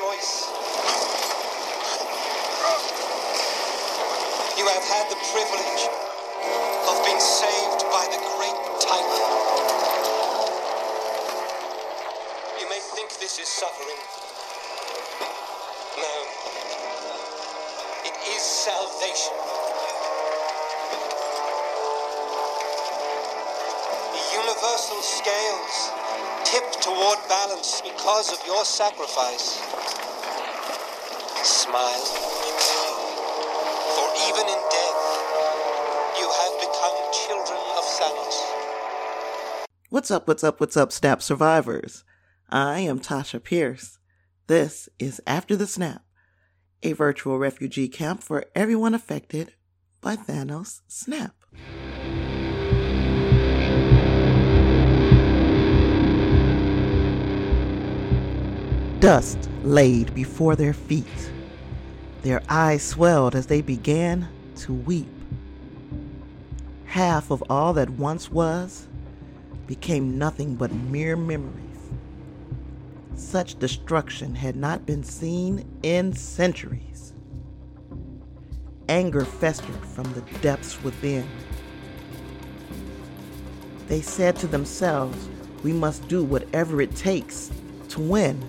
choice. You have had the privilege of being saved by the great Titan. You may think this is suffering. No. It is salvation. The universal scales tip toward balance because of your sacrifice. Smile. For even in death, you have become children of Thanos. What's up, what's up, what's up, Snap survivors? I am Tasha Pierce. This is After the Snap, a virtual refugee camp for everyone affected by Thanos' snap. Dust laid before their feet. Their eyes swelled as they began to weep. Half of all that once was became nothing but mere memories. Such destruction had not been seen in centuries. Anger festered from the depths within. They said to themselves, We must do whatever it takes to win.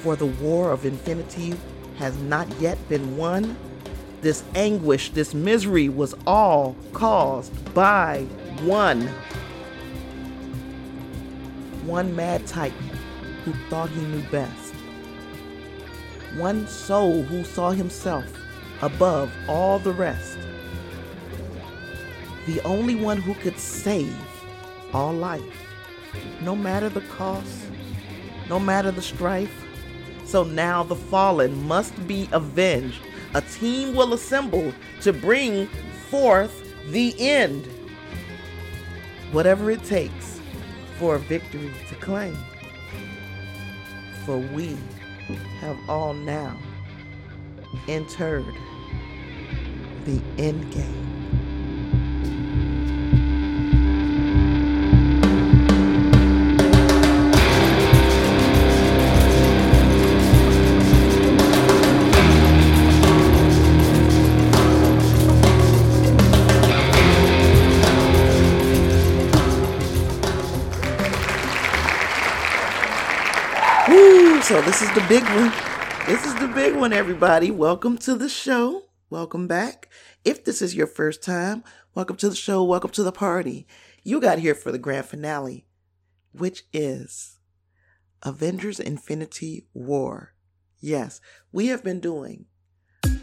For the war of infinity has not yet been won. This anguish, this misery was all caused by one. One mad titan who thought he knew best. One soul who saw himself above all the rest. The only one who could save all life, no matter the cost, no matter the strife. So now the fallen must be avenged. A team will assemble to bring forth the end. Whatever it takes for a victory to claim. For we have all now entered the end game. This is the big one. This is the big one, everybody. Welcome to the show. Welcome back. If this is your first time, welcome to the show. Welcome to the party. You got here for the grand finale, which is Avengers Infinity War. Yes, we have been doing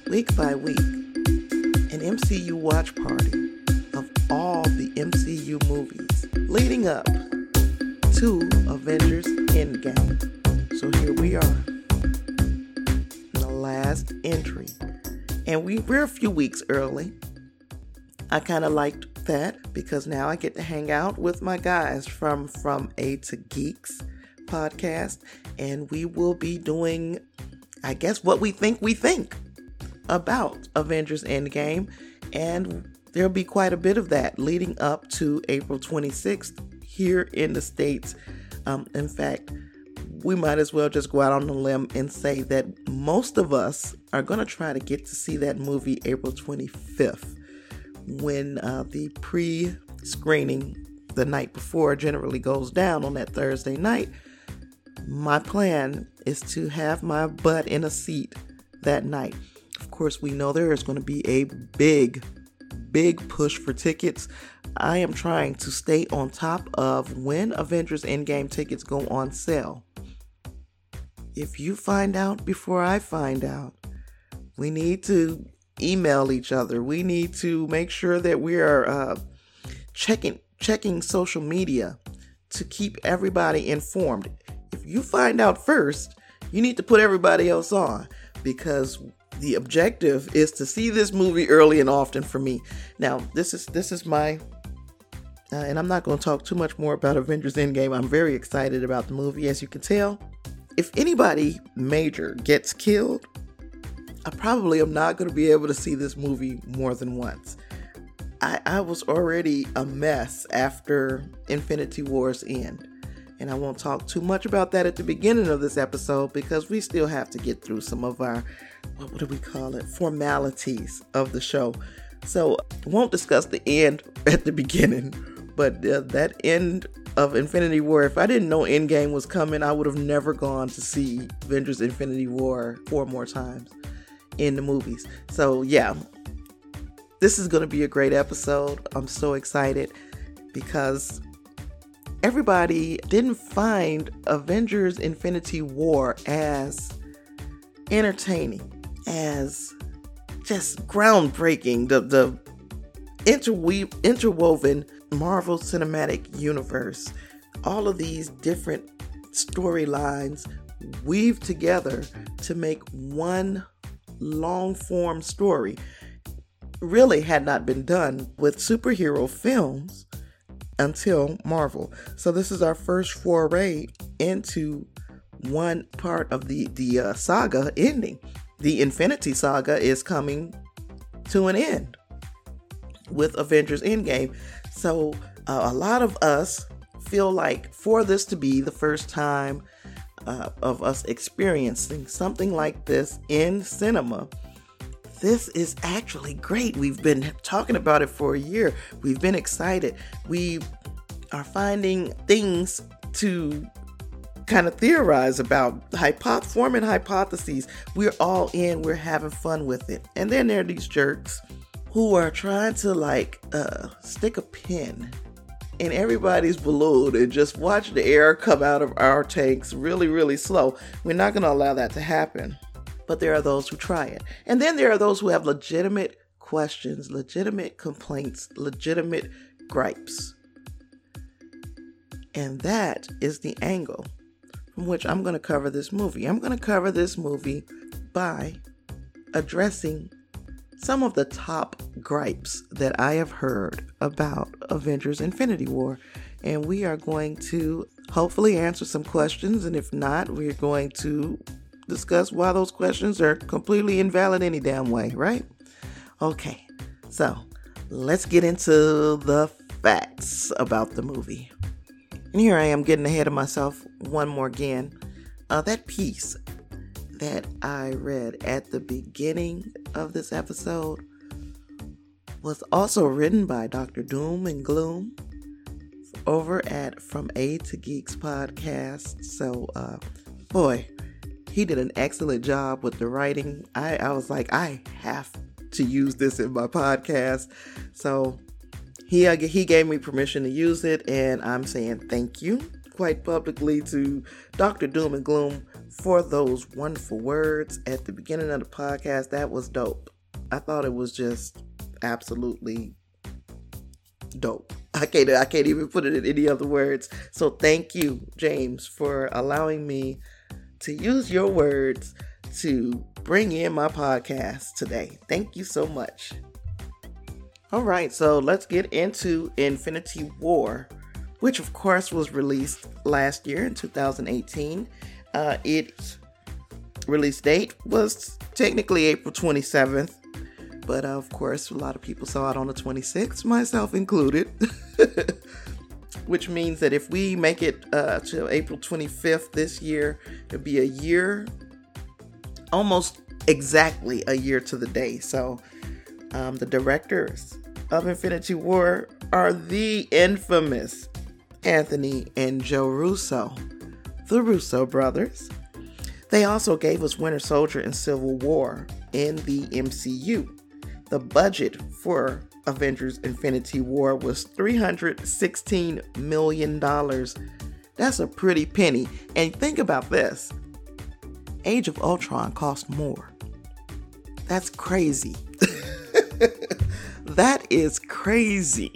week by week an MCU watch party of all the MCU movies leading up to Avengers Endgame. So here we are, the last entry, and we, we're a few weeks early. I kind of liked that because now I get to hang out with my guys from from A to Geeks podcast, and we will be doing, I guess, what we think we think about Avengers Endgame, and there'll be quite a bit of that leading up to April 26th here in the States. Um, in fact, we might as well just go out on a limb and say that most of us are going to try to get to see that movie April 25th when uh, the pre screening the night before generally goes down on that Thursday night. My plan is to have my butt in a seat that night. Of course, we know there is going to be a big, big push for tickets. I am trying to stay on top of when Avengers Endgame tickets go on sale. If you find out before I find out, we need to email each other. We need to make sure that we are uh, checking checking social media to keep everybody informed. If you find out first, you need to put everybody else on because the objective is to see this movie early and often for me. Now, this is this is my uh, and I'm not going to talk too much more about Avengers Endgame. I'm very excited about the movie, as you can tell. If anybody major gets killed, I probably am not going to be able to see this movie more than once. I, I was already a mess after Infinity War's end. And I won't talk too much about that at the beginning of this episode because we still have to get through some of our, what, do we call it, formalities of the show. So, won't discuss the end at the beginning, but uh, that end of Infinity War, if I didn't know Endgame was coming, I would have never gone to see Avengers Infinity War four more times in the movies. So, yeah, this is going to be a great episode. I'm so excited because everybody didn't find Avengers Infinity War as entertaining, as just groundbreaking. The the interweave interwoven Marvel Cinematic Universe, all of these different storylines weave together to make one long form story really had not been done with superhero films until Marvel. So this is our first foray into one part of the the uh, saga ending. The Infinity Saga is coming to an end with Avengers Endgame. So uh, a lot of us feel like for this to be the first time uh, of us experiencing something like this in cinema, this is actually great. We've been talking about it for a year. We've been excited. We are finding things to kind of theorize about, hypo- forming hypotheses. We're all in, we're having fun with it. And then there are these jerks who are trying to like uh, stick a pin in everybody's balloon and just watch the air come out of our tanks really, really slow. We're not going to allow that to happen but there are those who try it. And then there are those who have legitimate questions, legitimate complaints, legitimate gripes. And that is the angle from which I'm going to cover this movie. I'm going to cover this movie by addressing some of the top gripes that I have heard about Avengers Infinity War. And we are going to hopefully answer some questions. And if not, we're going to discuss why those questions are completely invalid any damn way, right? Okay, so let's get into the facts about the movie. And here I am getting ahead of myself one more again. Uh, that piece that I read at the beginning of this episode was also written by Dr. Doom and Gloom over at From A to Geeks podcast. So, uh, boy, he did an excellent job with the writing. I, I was like, I have to use this in my podcast. So he uh, he gave me permission to use it, and I'm saying thank you quite publicly to Dr. Doom and Gloom for those wonderful words at the beginning of the podcast. That was dope. I thought it was just absolutely dope. I can't I can't even put it in any other words. So thank you, James, for allowing me to use your words to bring in my podcast today. Thank you so much. All right, so let's get into Infinity War, which of course was released last year in 2018. Uh, its release date was technically April 27th, but uh, of course, a lot of people saw it on the 26th, myself included. which means that if we make it uh, to April 25th this year, it'll be a year, almost exactly a year to the day. So, um, the directors of Infinity War are the infamous Anthony and Joe Russo, the Russo brothers. They also gave us Winter Soldier and Civil War in the MCU. The budget for Avengers Infinity War was $316 million. That's a pretty penny. And think about this Age of Ultron cost more. That's crazy. that is crazy.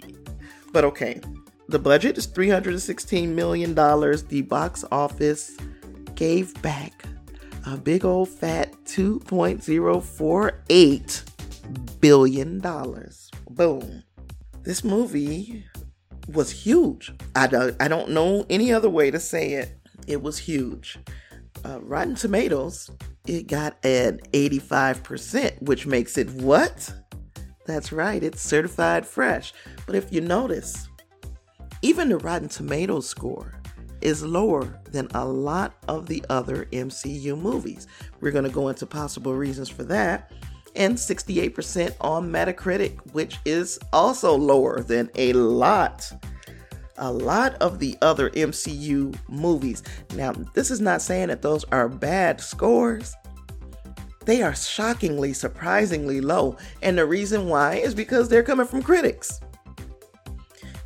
But okay, the budget is $316 million. The box office gave back a big old fat 2.048 billion dollars. Boom. This movie was huge. I don't, I don't know any other way to say it. It was huge. Uh, Rotten Tomatoes, it got an 85%, which makes it what? That's right, it's certified fresh. But if you notice, even the Rotten Tomatoes score is lower than a lot of the other MCU movies. We're going to go into possible reasons for that. And 68% on Metacritic, which is also lower than a lot a lot of the other MCU movies. Now, this is not saying that those are bad scores. They are shockingly, surprisingly low. And the reason why is because they're coming from critics.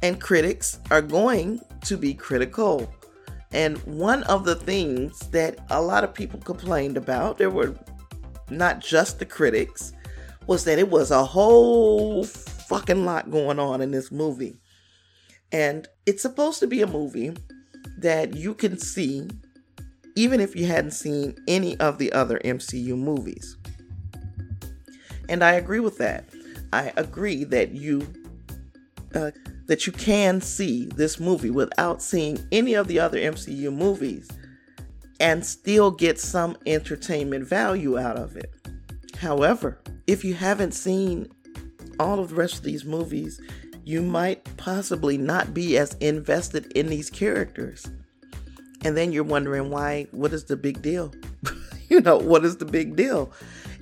And critics are going to be critical. And one of the things that a lot of people complained about, there were not just the critics, was that it was a whole fucking lot going on in this movie. And it's supposed to be a movie that you can see even if you hadn't seen any of the other MCU movies. And I agree with that. I agree that you uh, that you can see this movie without seeing any of the other MCU movies and still get some entertainment value out of it. However, if you haven't seen all of the rest of these movies you might possibly not be as invested in these characters. And then you're wondering why, what is the big deal? you know, what is the big deal?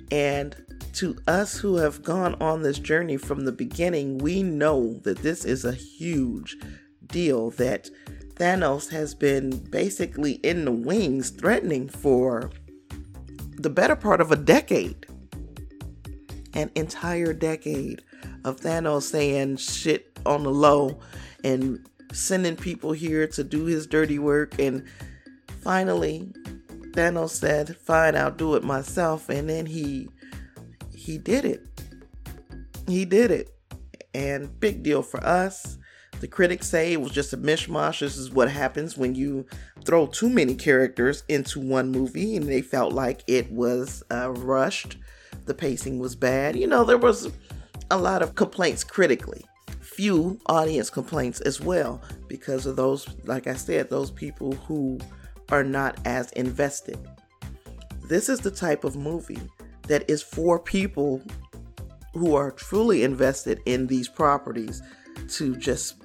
And to us who have gone on this journey from the beginning, we know that this is a huge deal that Thanos has been basically in the wings threatening for the better part of a decade. An entire decade of Thanos saying shit on the low and sending people here to do his dirty work. And finally, Thanos said, "Fine, I'll do it myself." And then he he did it. He did it, and big deal for us. The critics say it was just a mishmash. This is what happens when you throw too many characters into one movie, and they felt like it was uh, rushed. The pacing was bad. You know, there was a lot of complaints critically, few audience complaints as well, because of those, like I said, those people who are not as invested. This is the type of movie that is for people who are truly invested in these properties to just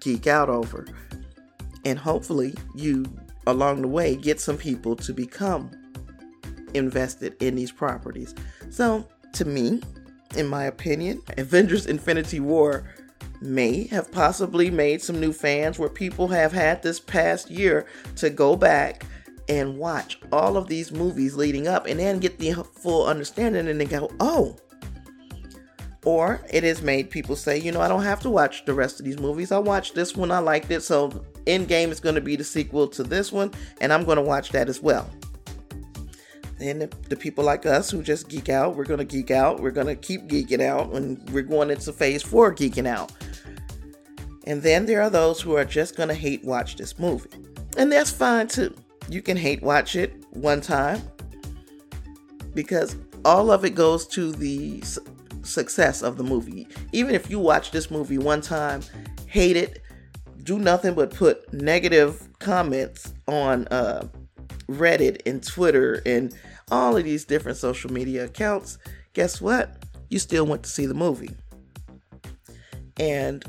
geek out over. And hopefully, you along the way get some people to become invested in these properties. So, to me, in my opinion. Avengers Infinity War may have possibly made some new fans where people have had this past year to go back and watch all of these movies leading up and then get the full understanding and then go, oh. Or it has made people say, you know, I don't have to watch the rest of these movies. I watched this one, I liked it, so Endgame is going to be the sequel to this one, and I'm going to watch that as well. And the, people like us who just geek out, we're going to geek out. We're going to keep geeking out, and we're going into phase four geeking out. And then there are those who are just going to hate watch this movie. And that's fine too. You can hate watch it one time because all of it goes to the su- success of the movie. Even if you watch this movie one time, hate it, do nothing but put negative comments on uh, Reddit and Twitter and all of these different social media accounts, guess what? You still went to see the movie. And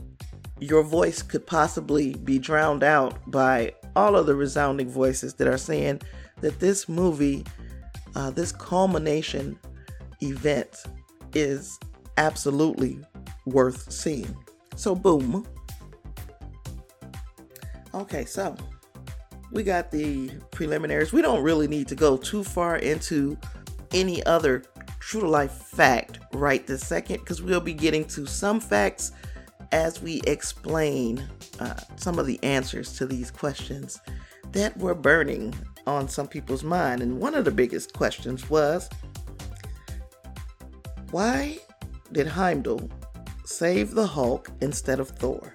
your voice could possibly be drowned out by all of the resounding voices that are saying that this movie, uh, this culmination event, is absolutely worth seeing. So, boom. Okay, so we got the preliminaries. We don't really need to go too far into any other true to life fact right this second because we'll be getting to some facts as we explain uh, some of the answers to these questions that were burning on some people's mind. And one of the biggest questions was why did Heimdall save the Hulk instead of Thor?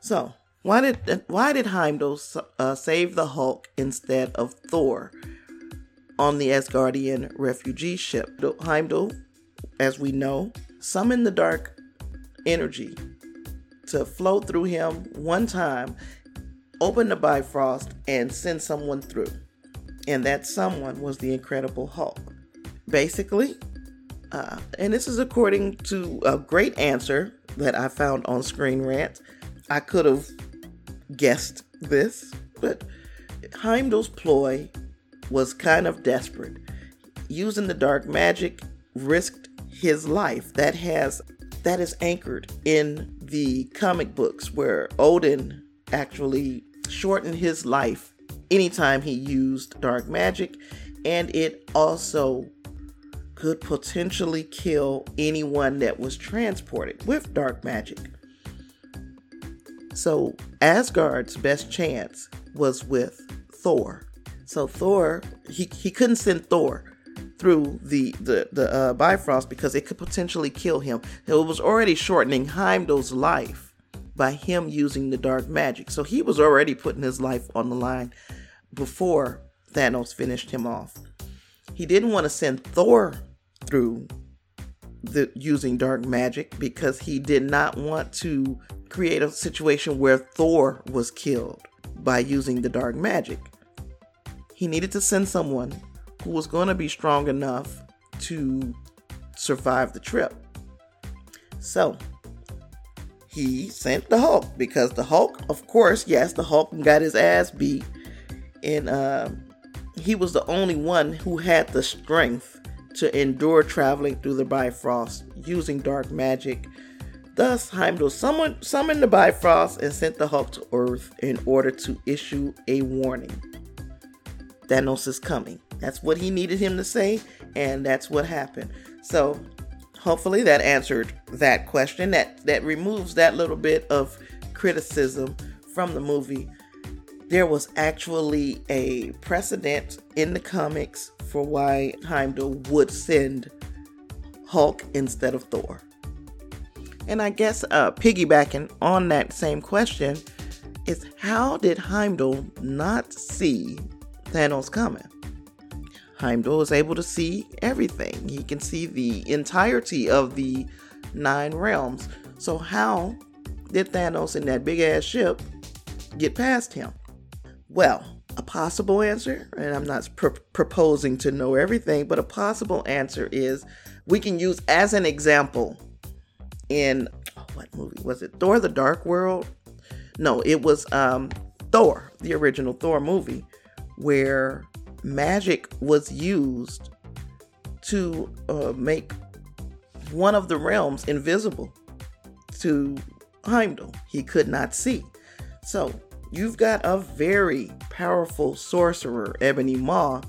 So, why did why did Heimdall uh, save the Hulk instead of Thor on the Asgardian refugee ship? Heimdall, as we know, summoned the dark energy to flow through him one time, open the Bifrost, and send someone through. And that someone was the Incredible Hulk. Basically, uh, and this is according to a great answer that I found on Screen Rant. I could have guessed this, but Heimdall's ploy was kind of desperate. Using the dark magic risked his life. That has that is anchored in the comic books where Odin actually shortened his life anytime he used dark magic and it also could potentially kill anyone that was transported with dark magic. So Asgard's best chance was with Thor. So Thor, he, he couldn't send Thor through the the the uh, Bifrost because it could potentially kill him. It was already shortening Heimdall's life by him using the dark magic. So he was already putting his life on the line before Thanos finished him off. He didn't want to send Thor through the using dark magic because he did not want to create a situation where Thor was killed by using the dark magic. He needed to send someone who was going to be strong enough to survive the trip. So, he sent the Hulk because the Hulk, of course, yes, the Hulk got his ass beat, and uh, he was the only one who had the strength to endure traveling through the Bifrost using dark magic Thus, Heimdall summoned, summoned the Bifrost and sent the Hulk to Earth in order to issue a warning. Thanos is coming. That's what he needed him to say, and that's what happened. So, hopefully, that answered that question. That that removes that little bit of criticism from the movie. There was actually a precedent in the comics for why Heimdall would send Hulk instead of Thor. And I guess uh, piggybacking on that same question is how did Heimdall not see Thanos coming? Heimdall is able to see everything. He can see the entirety of the nine realms. So how did Thanos in that big ass ship get past him? Well, a possible answer, and I'm not pr- proposing to know everything, but a possible answer is we can use as an example in oh, what movie was it? Thor: The Dark World. No, it was um, Thor, the original Thor movie, where magic was used to uh, make one of the realms invisible to Heimdall. He could not see. So you've got a very powerful sorcerer, Ebony Maw,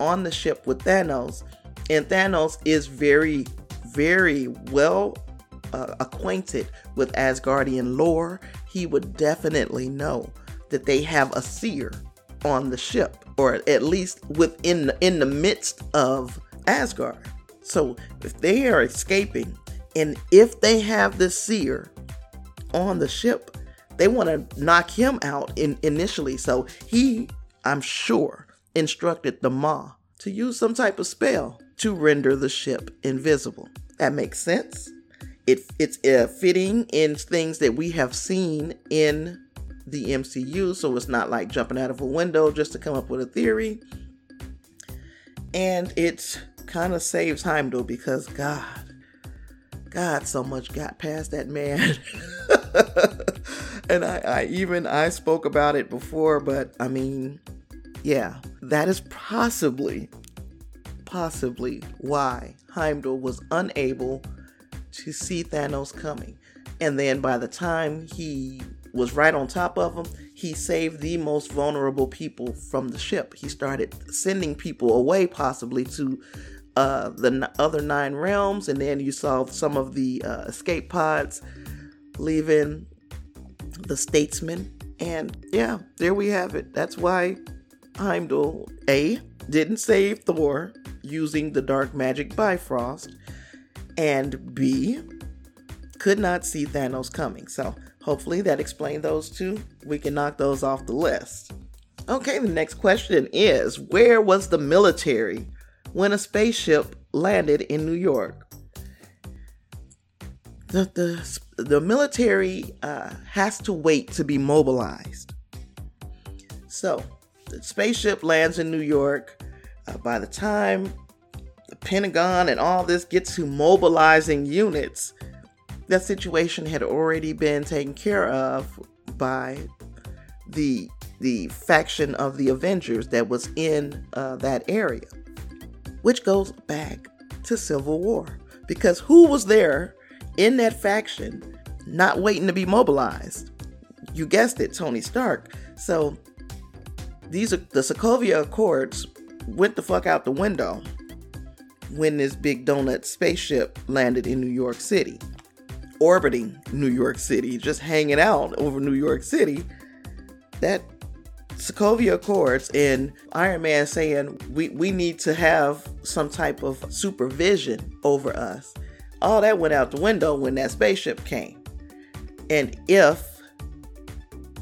on the ship with Thanos. And Thanos is very, very well uh, acquainted with Asgardian lore, he would definitely know that they have a seer on the ship, or at least within in the midst of Asgard. So if they are escaping, and if they have this seer on the ship, they want to knock him out in, initially. So he, I'm sure, instructed the Maw to use some type of spell to render the ship invisible. That makes sense it it's uh, fitting in things that we have seen in the MCU, so it's not like jumping out of a window just to come up with a theory. And it kind of saves Heimdall because God, God, so much got past that man. and I, I even I spoke about it before, but I mean, yeah, that is possibly, possibly why Heimdall was unable to see Thanos coming. And then by the time he was right on top of him, he saved the most vulnerable people from the ship. He started sending people away, possibly to uh, the other nine realms, and then you saw some of the uh, escape pods leaving the statesman. And yeah, there we have it. That's why Heimdall A didn't save Thor using the dark magic Bifrost and B could not see Thanos coming. So hopefully that explained those two. We can knock those off the list. Okay, the next question is Where was the military when a spaceship landed in New York? The, the, the military uh, has to wait to be mobilized. So the spaceship lands in New York. Uh, by the time the Pentagon and all this get to mobilizing units, that situation had already been taken care of by the the faction of the Avengers that was in uh, that area, which goes back to Civil War. Because who was there in that faction not waiting to be mobilized? You guessed it, Tony Stark. So these are the Sokovia Accords went the fuck out the window when this big donut spaceship landed in New York City, orbiting New York City, just hanging out over New York City. That Sokovia Accords and Iron Man saying we, we need to have some type of supervision over us. All that went out the window when that spaceship came. And if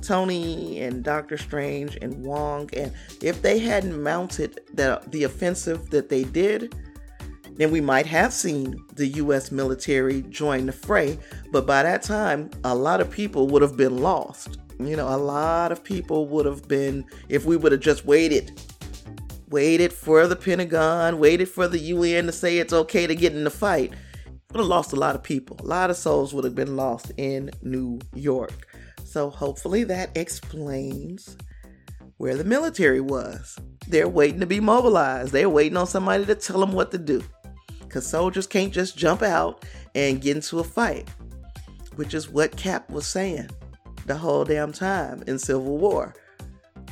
Tony and Doctor Strange and Wong and if they hadn't mounted the the offensive that they did, then we might have seen the US military join the fray, but by that time a lot of people would have been lost. You know, a lot of people would have been, if we would have just waited, waited for the Pentagon, waited for the UN to say it's okay to get in the fight, would have lost a lot of people. A lot of souls would have been lost in New York. So hopefully that explains where the military was. They're waiting to be mobilized. They're waiting on somebody to tell them what to do. Because soldiers can't just jump out and get into a fight, which is what Cap was saying the whole damn time in Civil War.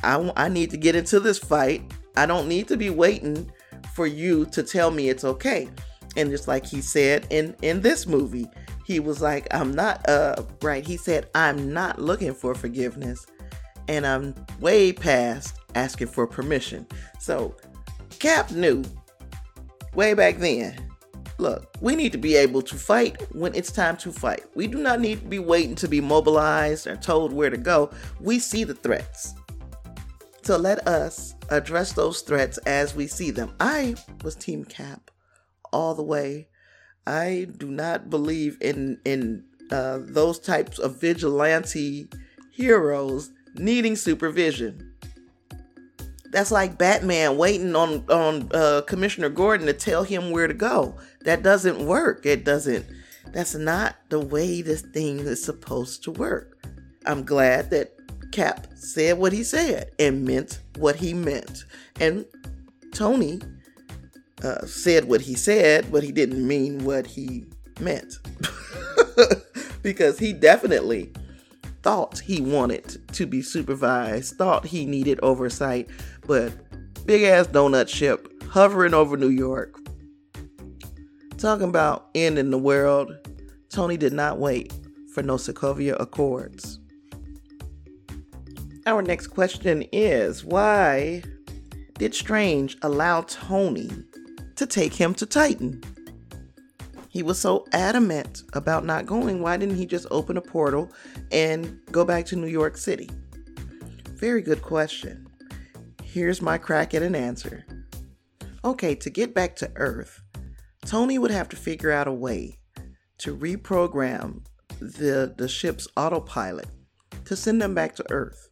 I, I need to get into this fight. I don't need to be waiting for you to tell me it's okay. And just like he said in in this movie, he was like, I'm not uh right. He said, I'm not looking for forgiveness, and I'm way past asking for permission. So Cap knew way back then Look, we need to be able to fight when it's time to fight. We do not need to be waiting to be mobilized or told where to go. We see the threats. So let us address those threats as we see them. I was Team Cap all the way. I do not believe in in uh, those types of vigilante heroes needing supervision. That's like Batman waiting on on uh, Commissioner Gordon to tell him where to go. That doesn't work. It doesn't. That's not the way this thing is supposed to work. I'm glad that Cap said what he said and meant what he meant. And Tony uh, said what he said, but he didn't mean what he meant. because he definitely thought he wanted to be supervised, thought he needed oversight, but big ass donut ship hovering over New York. Talking about ending the world, Tony did not wait for no Sokovia Accords. Our next question is why did Strange allow Tony to take him to Titan? He was so adamant about not going. Why didn't he just open a portal and go back to New York City? Very good question. Here's my crack at an answer. Okay, to get back to Earth, Tony would have to figure out a way to reprogram the, the ship's autopilot to send them back to Earth,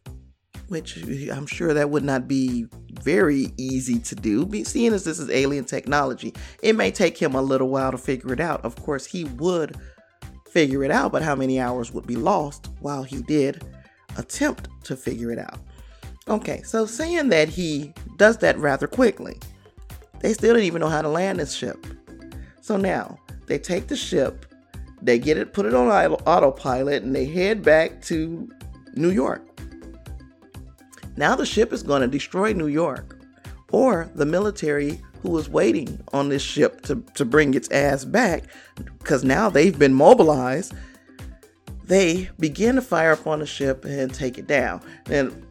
which I'm sure that would not be very easy to do. Seeing as this is alien technology, it may take him a little while to figure it out. Of course, he would figure it out, but how many hours would be lost while he did attempt to figure it out? Okay, so saying that he does that rather quickly, they still didn't even know how to land this ship. So now they take the ship, they get it, put it on autopilot, and they head back to New York. Now the ship is going to destroy New York, or the military who was waiting on this ship to, to bring its ass back, because now they've been mobilized. They begin to fire upon the ship and take it down. And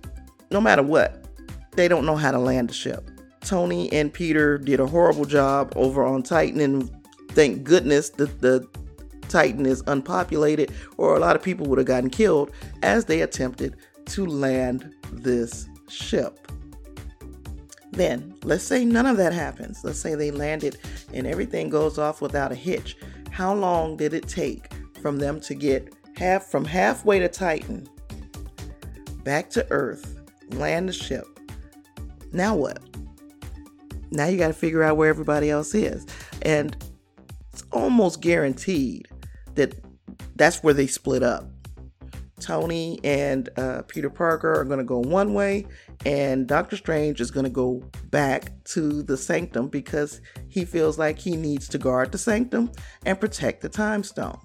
no matter what, they don't know how to land the ship. Tony and Peter did a horrible job over on Titan, and thank goodness the, the Titan is unpopulated, or a lot of people would have gotten killed as they attempted to land this ship. Then, let's say none of that happens. Let's say they landed and everything goes off without a hitch. How long did it take from them to get half from halfway to Titan back to Earth land the ship. Now what? Now you got to figure out where everybody else is. And it's almost guaranteed that that's where they split up. Tony and uh, Peter Parker are going to go one way, and Doctor Strange is going to go back to the Sanctum because he feels like he needs to guard the Sanctum and protect the Time Stone.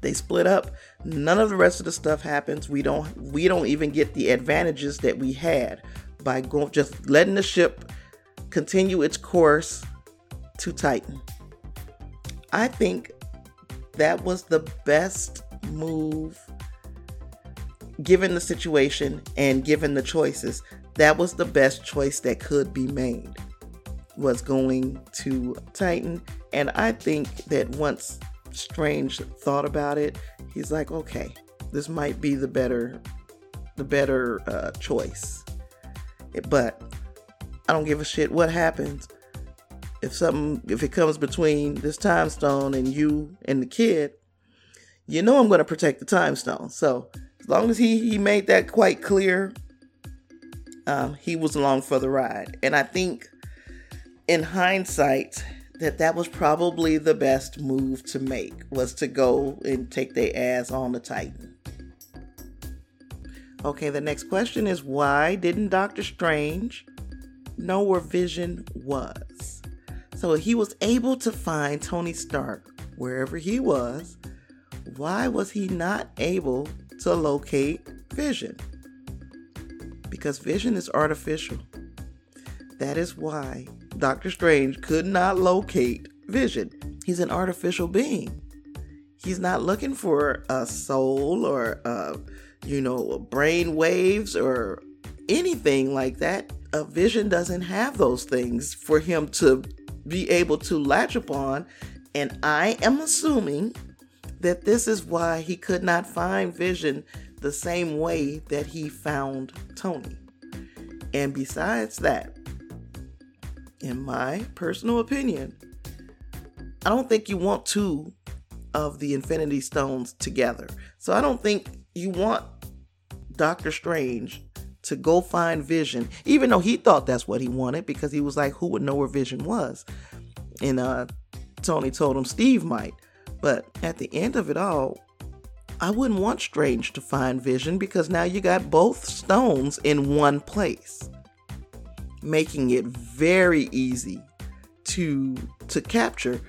They split up. None of the rest of the stuff happens. We don't. We don't even get the advantages that we had by going just letting the ship continue its course to Titan. I think that was the best move given the situation and given the choices, that was the best choice that could be made was going to Titan. And I think that once Strange thought about it, he's like, okay, this might be the better, the better uh, choice. But I don't give a shit what happens. If something, if it comes between this time stone and you and the kid, you know I'm to protect the time stone. So long as he he made that quite clear, um, he was along for the ride. And I think, in hindsight, that that was probably the best move to make was to go and take their ass on the Titan. Okay, the next question is why didn't Doctor Strange know where Vision was? So he was able to find Tony Stark wherever he was. Why was he not able to locate vision because vision is artificial. That is why Doctor Strange could not locate vision. He's an artificial being. He's not looking for a soul or, uh, you know, brain waves or anything like that. A vision doesn't have those things for him to be able to latch upon. And I am assuming that this is why he could not find Vision the same way that he found Tony. And besides that, in my personal opinion, I don't think you want two of the Infinity Stones together. So I don't think you want Doctor Strange to go find Vision, even though he thought that's what he wanted because he was like, who would know where Vision was? And uh, Tony told him Steve might. But at the end of it all, I wouldn't want Strange to find Vision because now you got both stones in one place, making it very easy to to capture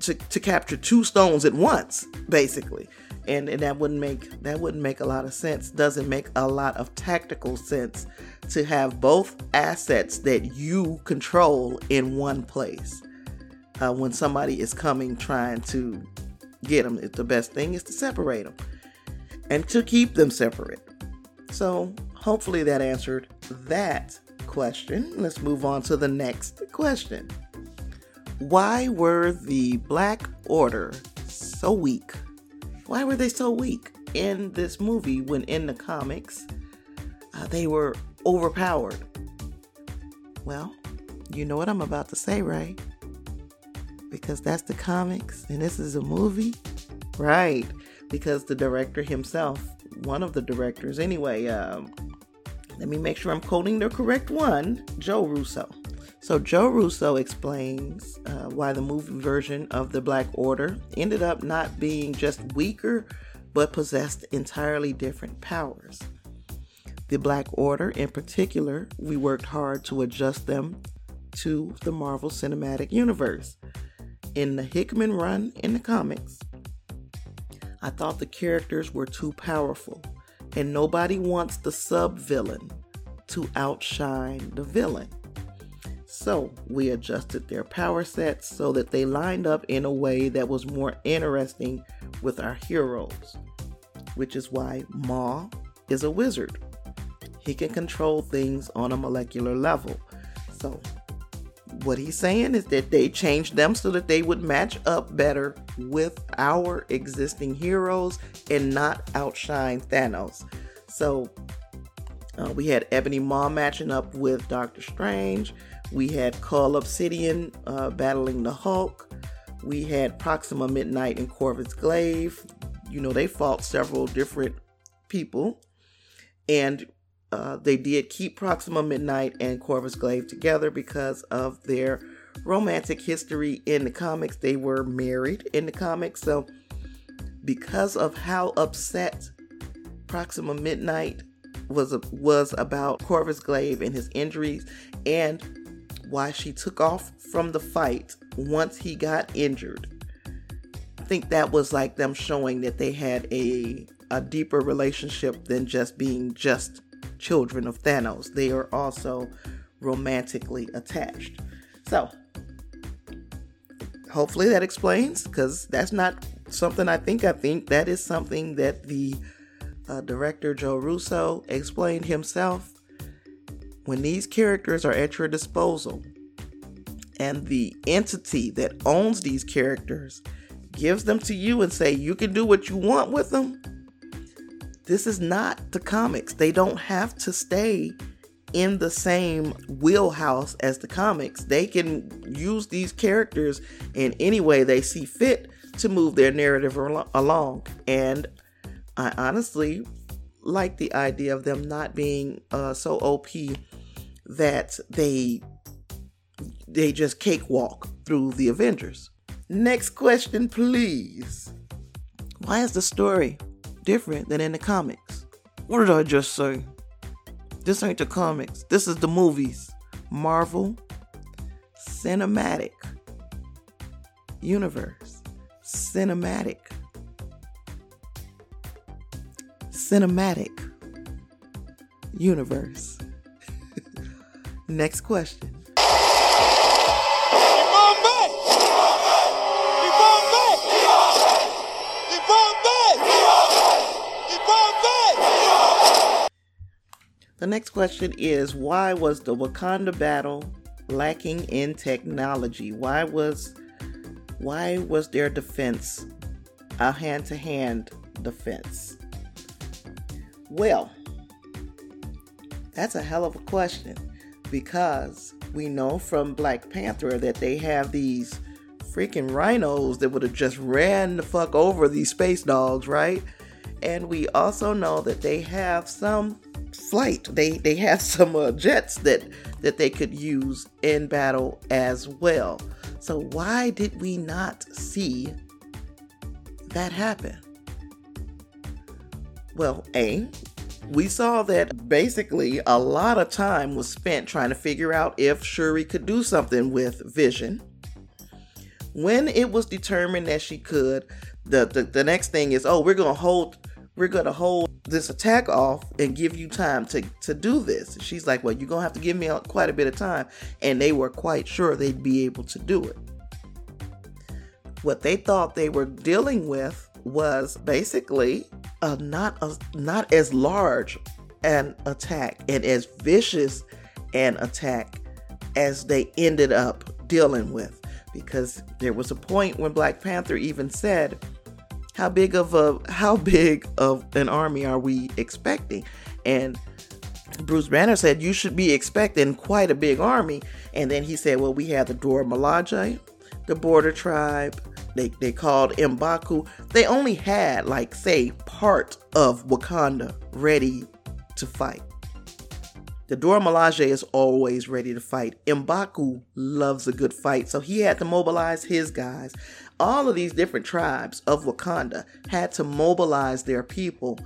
to, to capture two stones at once, basically. And, and that wouldn't make that wouldn't make a lot of sense. Doesn't make a lot of tactical sense to have both assets that you control in one place uh, when somebody is coming trying to get them. The best thing is to separate them and to keep them separate. So, hopefully, that answered that question. Let's move on to the next question. Why were the Black Order so weak? Why were they so weak in this movie when in the comics uh, they were overpowered? Well, you know what I'm about to say, right? Because that's the comics and this is a movie? Right, because the director himself, one of the directors anyway, um, let me make sure I'm quoting the correct one Joe Russo. So, Joe Russo explains uh, why the movie version of the Black Order ended up not being just weaker, but possessed entirely different powers. The Black Order, in particular, we worked hard to adjust them to the Marvel Cinematic Universe in the Hickman run in the comics, I thought the characters were too powerful, and nobody wants the sub villain to outshine the villain. So we adjusted their power sets so that they lined up in a way that was more interesting with our heroes, which is why Maw is a wizard. He can control things on a molecular level. So what he's saying is that they changed them so that they would match up better with our existing heroes and not outshine Thanos. So uh, we had Ebony Maw matching up with Doctor Strange. We had Cull Obsidian uh, battling the Hulk. We had Proxima Midnight and Corvus Glaive. You know, they fought several different people. And uh, they did keep Proxima Midnight and Corvus Glaive together because of their romantic history in the comics. They were married in the comics, so because of how upset Proxima Midnight was was about Corvus Glaive and his injuries and why she took off from the fight once he got injured. I think that was like them showing that they had a a deeper relationship than just being just children of Thanos. They are also romantically attached. So, hopefully that explains because that's not something I think I think that is something that the uh, director Joe Russo explained himself when these characters are at your disposal and the entity that owns these characters gives them to you and say you can do what you want with them this is not the comics they don't have to stay in the same wheelhouse as the comics they can use these characters in any way they see fit to move their narrative along and i honestly like the idea of them not being uh, so op that they they just cakewalk through the Avengers. Next question, please. Why is the story different than in the comics? What did I just say? This ain't the comics. This is the movies. Marvel Cinematic Universe. Cinematic. Cinematic Universe. Next question. The next question is why was the Wakanda battle lacking in technology? Why was why was their defense a hand-to-hand defense? Well, that's a hell of a question because we know from Black Panther that they have these freaking rhinos that would have just ran the fuck over these space dogs, right? And we also know that they have some flight. They they have some uh, jets that that they could use in battle as well. So why did we not see that happen? Well, A, we saw that basically a lot of time was spent trying to figure out if Shuri could do something with Vision. When it was determined that she could, the, the, the next thing is, oh, we're gonna hold we're gonna hold this attack off and give you time to to do this. She's like, well, you're gonna have to give me quite a bit of time, and they were quite sure they'd be able to do it. What they thought they were dealing with was basically a not a, not as large an attack and as vicious an attack as they ended up dealing with because there was a point when Black Panther even said how big of a how big of an army are we expecting and Bruce Banner said you should be expecting quite a big army and then he said well we have the Dora Milaje the border tribe they, they called Mbaku. They only had, like, say, part of Wakanda ready to fight. The Dora Milaje is always ready to fight. Mbaku loves a good fight, so he had to mobilize his guys. All of these different tribes of Wakanda had to mobilize their people,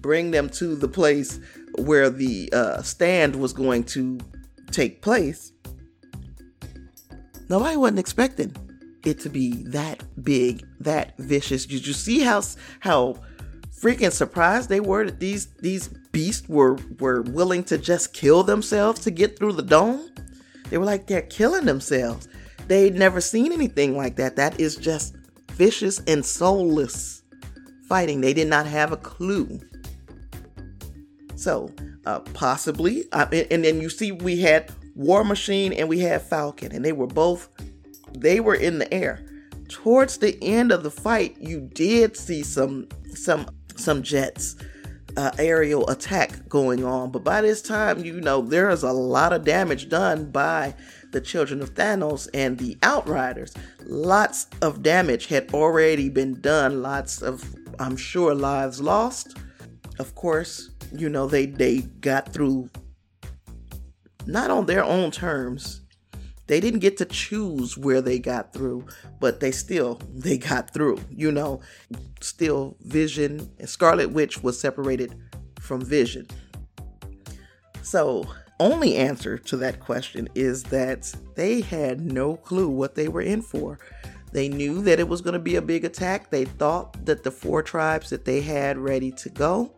bring them to the place where the uh, stand was going to take place. Nobody wasn't expecting it to be that big, that vicious. Did you see how how freaking surprised they were that these these beasts were were willing to just kill themselves to get through the dome? They were like they're killing themselves. They'd never seen anything like that. That is just vicious and soulless fighting. They did not have a clue. So, uh, possibly, uh, and, and then you see, we had War Machine and we had Falcon, and they were both they were in the air. Towards the end of the fight, you did see some some some jets uh, aerial attack going on, but by this time, you know there is a lot of damage done by the children of Thanos and the Outriders. Lots of damage had already been done. Lots of, I'm sure, lives lost. Of course, you know they they got through not on their own terms they didn't get to choose where they got through, but they still they got through. You know, still Vision and Scarlet Witch was separated from Vision. So, only answer to that question is that they had no clue what they were in for. They knew that it was going to be a big attack. They thought that the four tribes that they had ready to go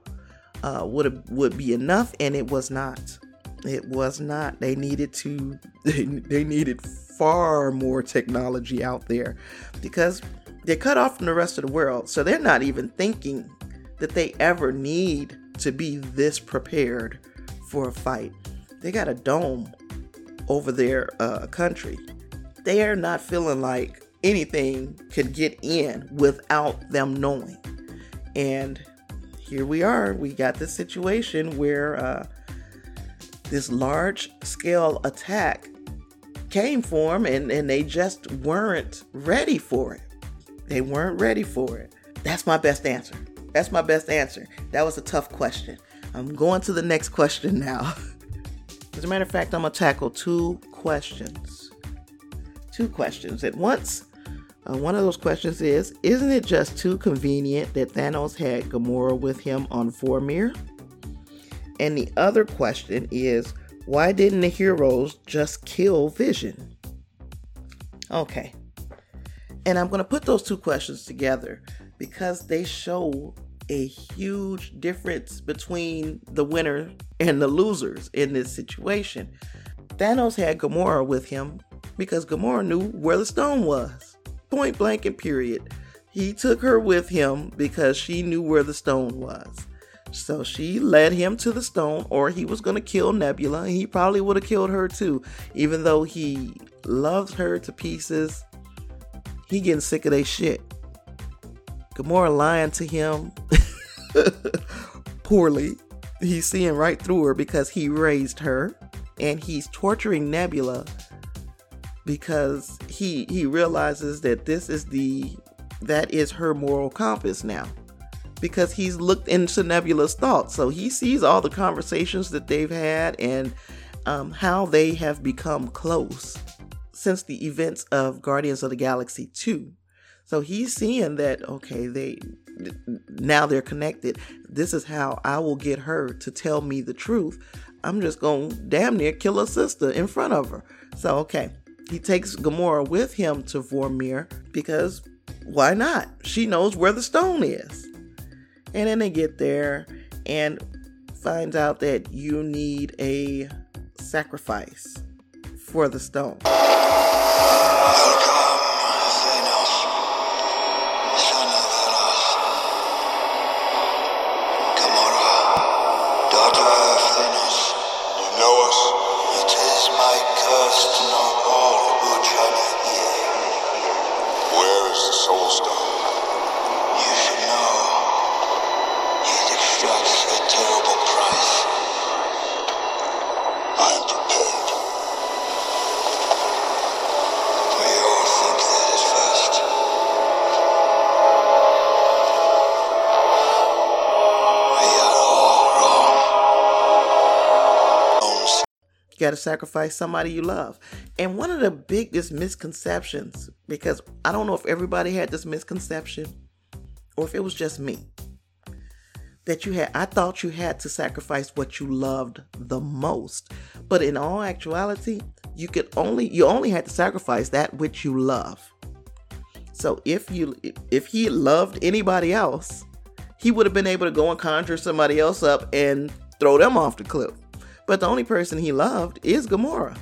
uh, would would be enough, and it was not. It was not. They needed to. They, needed far more technology out there because they're cut off from the rest of the world. So they're not even thinking that they ever need to be this prepared for a fight. They got a dome over their uh, country. They are not feeling like anything could get in without them knowing. And here we are. We got this situation where uh, this large scale attack came for them and, and they just weren't ready for it. They weren't ready for it. That's my best answer. That's my best answer. That was a tough question. I'm going to the next question now. As a matter of fact, I'm going to tackle two questions. Two questions at once. Uh, one of those questions is Isn't it just too convenient that Thanos had Gamora with him on Vormir? And the other question is Why didn't the heroes just kill Vision? Okay. And I'm going to put those two questions together because they show a huge difference between the winner and the losers in this situation. Thanos had Gamora with him because Gamora knew where the stone was point blank and period. He took her with him because she knew where the stone was. So she led him to the stone, or he was going to kill Nebula, and he probably would have killed her too, even though he loves her to pieces. He getting sick of that shit. Gamora lying to him poorly. He's seeing right through her because he raised her, and he's torturing Nebula because he he realizes that this is the that is her moral compass now because he's looked into Nebula's thoughts. So he sees all the conversations that they've had and um, how they have become close since the events of Guardians of the Galaxy 2. So he's seeing that, okay, they now they're connected. This is how I will get her to tell me the truth. I'm just going to damn near kill a sister in front of her. So, okay, he takes Gamora with him to Vormir because why not? She knows where the stone is. And then they get there and finds out that you need a sacrifice for the stone. Got to sacrifice somebody you love. And one of the biggest misconceptions, because I don't know if everybody had this misconception or if it was just me, that you had, I thought you had to sacrifice what you loved the most. But in all actuality, you could only, you only had to sacrifice that which you love. So if you, if he loved anybody else, he would have been able to go and conjure somebody else up and throw them off the cliff. But the only person he loved is Gamora.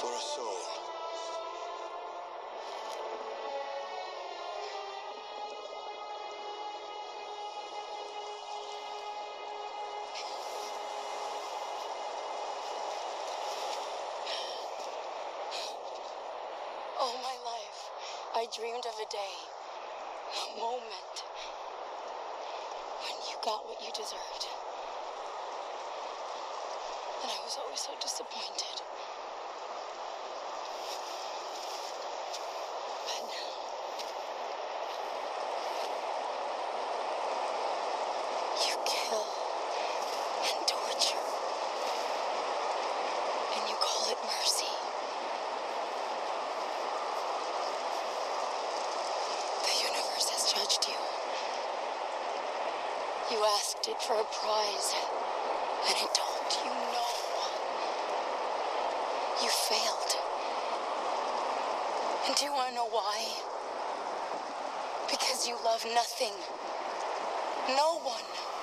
for a soul. All my life, I dreamed of a day, a moment, when you got what you deserved. And I was always so disappointed. And it told you no. You failed. And do you want to know why? Because you love nothing. No one.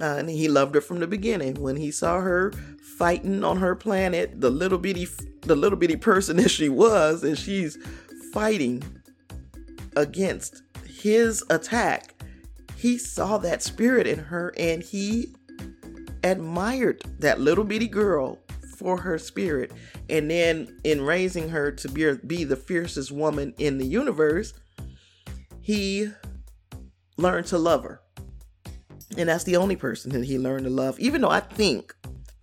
Uh, and he loved her from the beginning. When he saw her fighting on her planet, the little bitty, the little bitty person that she was, and she's fighting against his attack, he saw that spirit in her, and he admired that little bitty girl for her spirit. And then, in raising her to be, be the fiercest woman in the universe, he learned to love her and that's the only person that he learned to love even though i think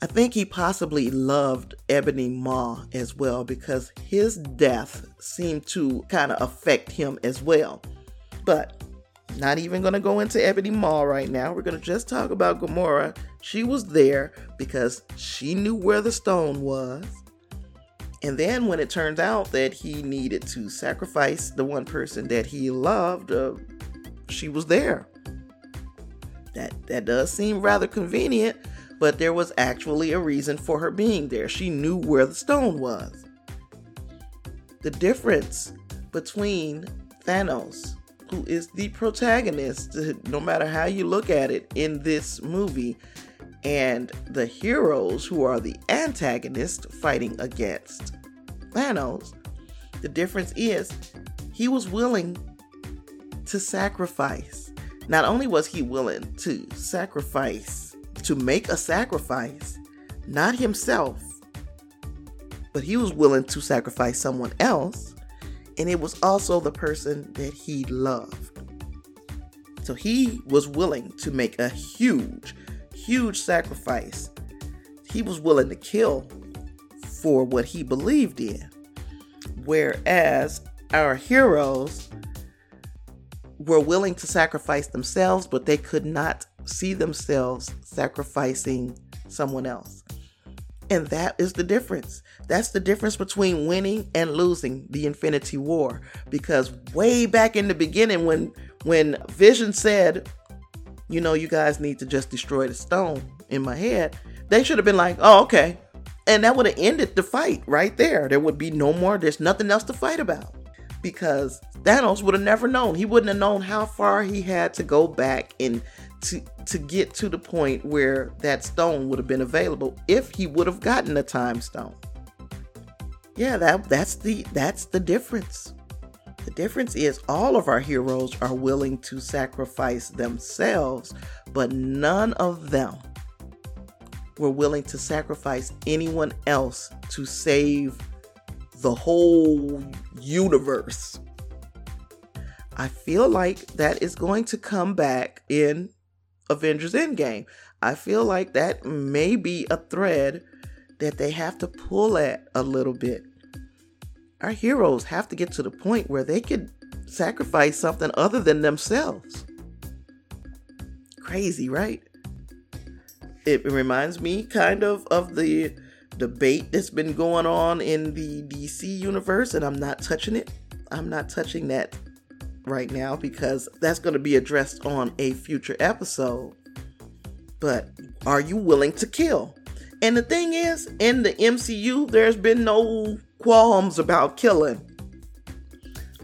i think he possibly loved Ebony Maw as well because his death seemed to kind of affect him as well. But not even going to go into Ebony Maw right now. We're going to just talk about gamora. She was there because she knew where the stone was. And then when it turned out that he needed to sacrifice the one person that he loved uh, she was there that that does seem rather convenient, but there was actually a reason for her being there. She knew where the stone was. The difference between Thanos, who is the protagonist, no matter how you look at it in this movie, and the heroes who are the antagonists fighting against Thanos, the difference is he was willing to sacrifice not only was he willing to sacrifice, to make a sacrifice, not himself, but he was willing to sacrifice someone else, and it was also the person that he loved. So he was willing to make a huge, huge sacrifice. He was willing to kill for what he believed in. Whereas our heroes were willing to sacrifice themselves, but they could not see themselves sacrificing someone else. And that is the difference. That's the difference between winning and losing the Infinity War. Because way back in the beginning, when when Vision said, you know, you guys need to just destroy the stone in my head, they should have been like, oh, okay. And that would have ended the fight right there. There would be no more, there's nothing else to fight about because Thanos would have never known. He wouldn't have known how far he had to go back and to to get to the point where that stone would have been available if he would have gotten a time stone. Yeah, that that's the that's the difference. The difference is all of our heroes are willing to sacrifice themselves, but none of them were willing to sacrifice anyone else to save the whole universe. I feel like that is going to come back in Avengers Endgame. I feel like that may be a thread that they have to pull at a little bit. Our heroes have to get to the point where they could sacrifice something other than themselves. Crazy, right? It reminds me kind of of the debate that's been going on in the DC universe, and I'm not touching it. I'm not touching that right now because that's going to be addressed on a future episode. But are you willing to kill? And the thing is, in the MCU, there's been no qualms about killing.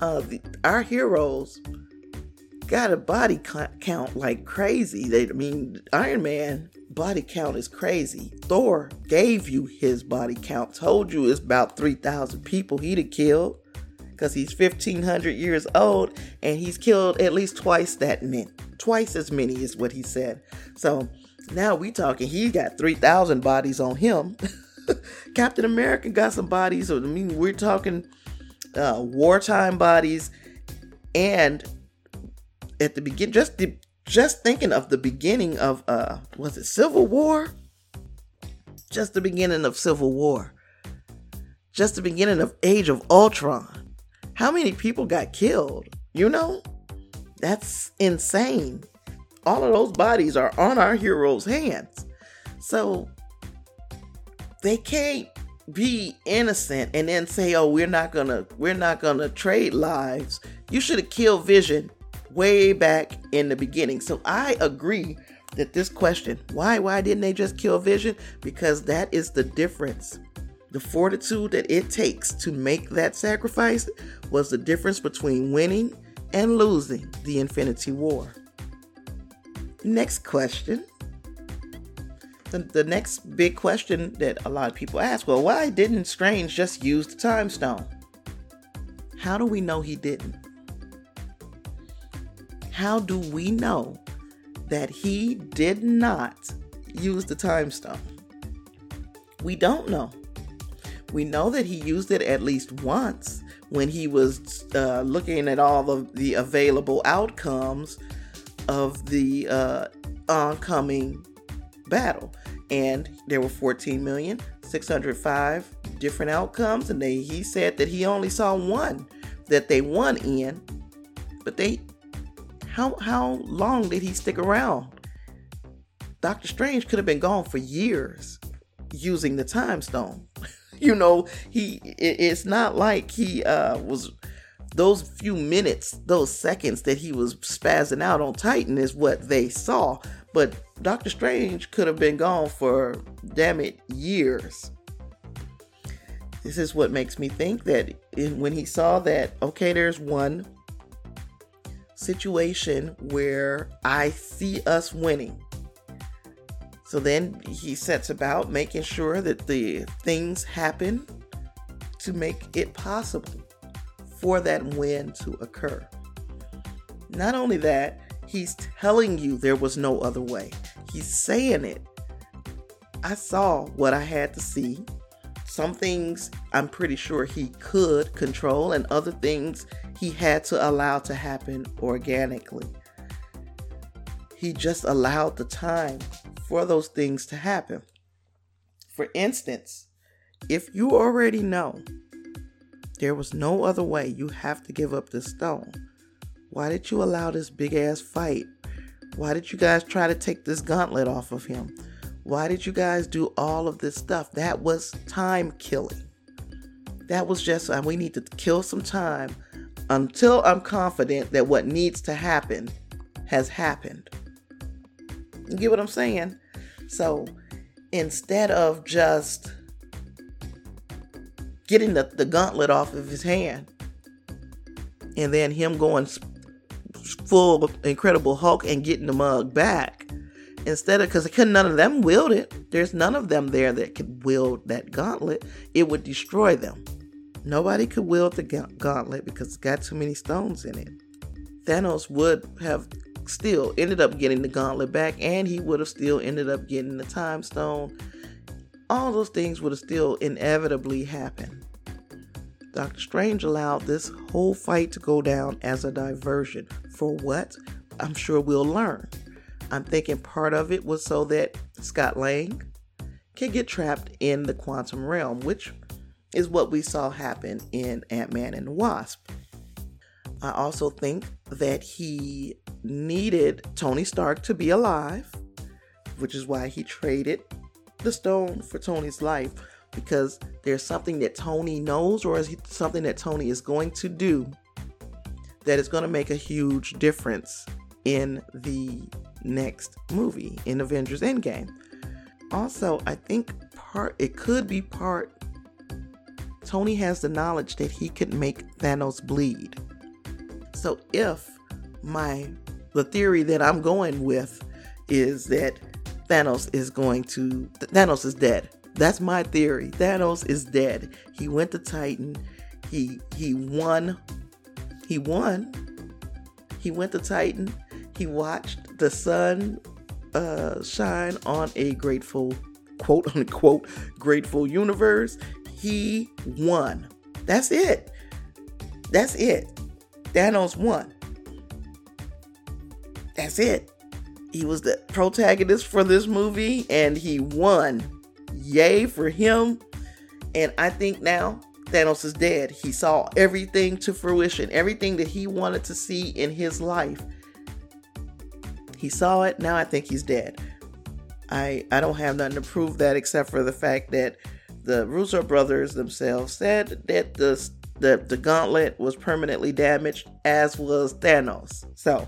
Uh, the, our heroes got a body count like crazy. They, I mean, Iron Man body count is crazy. Thor gave you his body count, told you it's about 3,000 people he'd have killed because he's 1,500 years old and he's killed at least twice that many. Twice as many is what he said. So now we talking, he got 3,000 bodies on him. Captain America got some bodies. So, I mean, we're talking uh, wartime bodies and at the begin just the just thinking of the beginning of uh was it Civil War? Just the beginning of Civil War. Just the beginning of Age of Ultron. How many people got killed? You know? That's insane. All of those bodies are on our heroes' hands. So they can't be innocent and then say, "Oh, we're not going to we're not going to trade lives." You should have killed Vision way back in the beginning. So I agree that this question, why why didn't they just kill Vision? Because that is the difference. The fortitude that it takes to make that sacrifice was the difference between winning and losing the Infinity War. Next question. The, the next big question that a lot of people ask well, why didn't Strange just use the time stone? How do we know he didn't? How do we know that he did not use the time stone? We don't know. We know that he used it at least once when he was uh, looking at all of the available outcomes of the uh, oncoming battle. And there were 14 million, 605 different outcomes. And they, he said that he only saw one that they won in, but they how how long did he stick around? Doctor Strange could have been gone for years using the time stone. you know, he it, it's not like he uh was those few minutes, those seconds that he was spazzing out on Titan is what they saw. But Doctor Strange could have been gone for damn it years. This is what makes me think that when he saw that, okay, there's one situation where I see us winning. So then he sets about making sure that the things happen to make it possible for that win to occur. Not only that, he's telling you there was no other way. He's saying it. I saw what I had to see. Some things I'm pretty sure he could control, and other things he had to allow to happen organically. He just allowed the time for those things to happen. For instance, if you already know there was no other way, you have to give up this stone. Why did you allow this big ass fight? Why did you guys try to take this gauntlet off of him? Why did you guys do all of this stuff? That was time killing. That was just, uh, we need to kill some time until I'm confident that what needs to happen has happened. You get what I'm saying? So instead of just getting the, the gauntlet off of his hand and then him going full Incredible Hulk and getting the mug back, instead of because none of them wield it, there's none of them there that could wield that gauntlet, it would destroy them. Nobody could wield the gauntlet because it's got too many stones in it. Thanos would have still ended up getting the gauntlet back, and he would have still ended up getting the time stone. All those things would have still inevitably happened. Doctor Strange allowed this whole fight to go down as a diversion. For what? I'm sure we'll learn. I'm thinking part of it was so that Scott Lang can get trapped in the quantum realm, which is what we saw happen in Ant Man and the Wasp. I also think that he needed Tony Stark to be alive, which is why he traded the stone for Tony's life because there's something that Tony knows or is something that Tony is going to do that is going to make a huge difference in the next movie in Avengers Endgame. Also, I think part it could be part Tony has the knowledge that he could make Thanos bleed. So if my the theory that I'm going with is that Thanos is going to Thanos is dead. That's my theory. Thanos is dead. He went to Titan. He he won. He won. He went to Titan. He watched the sun uh, shine on a grateful quote unquote grateful universe. He won. That's it. That's it. Thanos won. That's it. He was the protagonist for this movie and he won. Yay for him. And I think now Thanos is dead. He saw everything to fruition, everything that he wanted to see in his life. He saw it. Now I think he's dead. I I don't have nothing to prove that except for the fact that the Russo brothers themselves said that the the, the gauntlet was permanently damaged, as was Thanos. So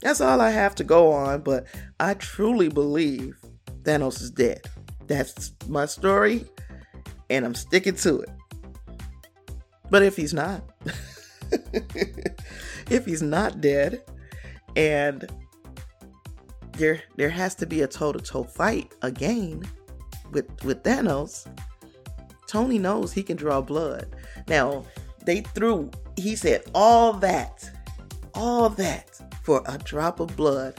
that's all I have to go on, but I truly believe Thanos is dead. That's my story, and I'm sticking to it. But if he's not, if he's not dead, and there there has to be a toe to toe fight again with with Thanos. Tony knows he can draw blood. Now they threw. He said all that, all that for a drop of blood.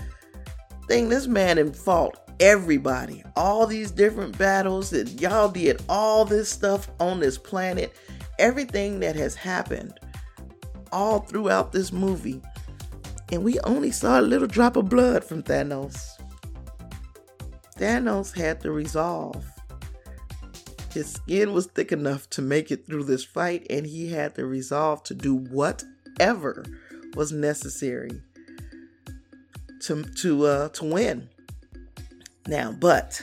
Thing this man in fault everybody, all these different battles that y'all did, all this stuff on this planet, everything that has happened all throughout this movie. And we only saw a little drop of blood from Thanos. Thanos had to resolve. His skin was thick enough to make it through this fight, and he had the resolve to do whatever was necessary to to uh, to win. Now, but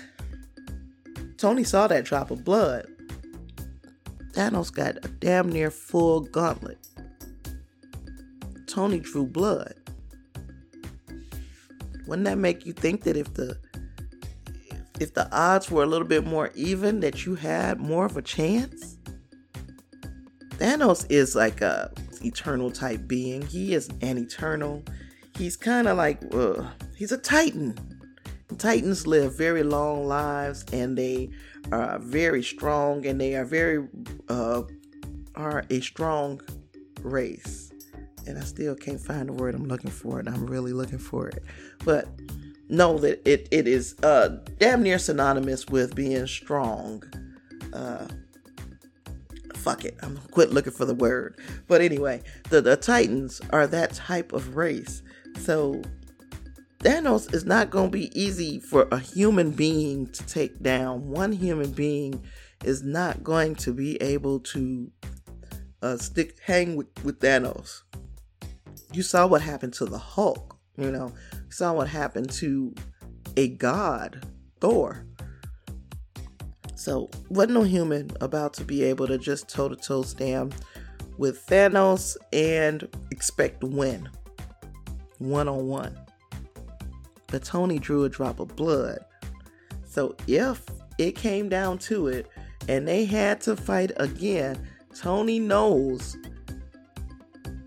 Tony saw that drop of blood. Thanos got a damn near full gauntlet. Tony drew blood. Wouldn't that make you think that if the if the odds were a little bit more even, that you had more of a chance? Thanos is like a eternal type being. He is an eternal. He's kind of like uh, he's a titan. Titans live very long lives and they are very strong and they are very uh, are a strong race. And I still can't find the word I'm looking for and I'm really looking for it. But know that it, it is uh, damn near synonymous with being strong. Uh, fuck it, I'm quit looking for the word. But anyway, the, the Titans are that type of race. So Thanos is not going to be easy for a human being to take down. One human being is not going to be able to uh, stick hang with, with Thanos. You saw what happened to the Hulk. You know, saw what happened to a god, Thor. So, wasn't no human about to be able to just toe to toe stand with Thanos and expect to win one on one but Tony drew a drop of blood. So if it came down to it and they had to fight again, Tony knows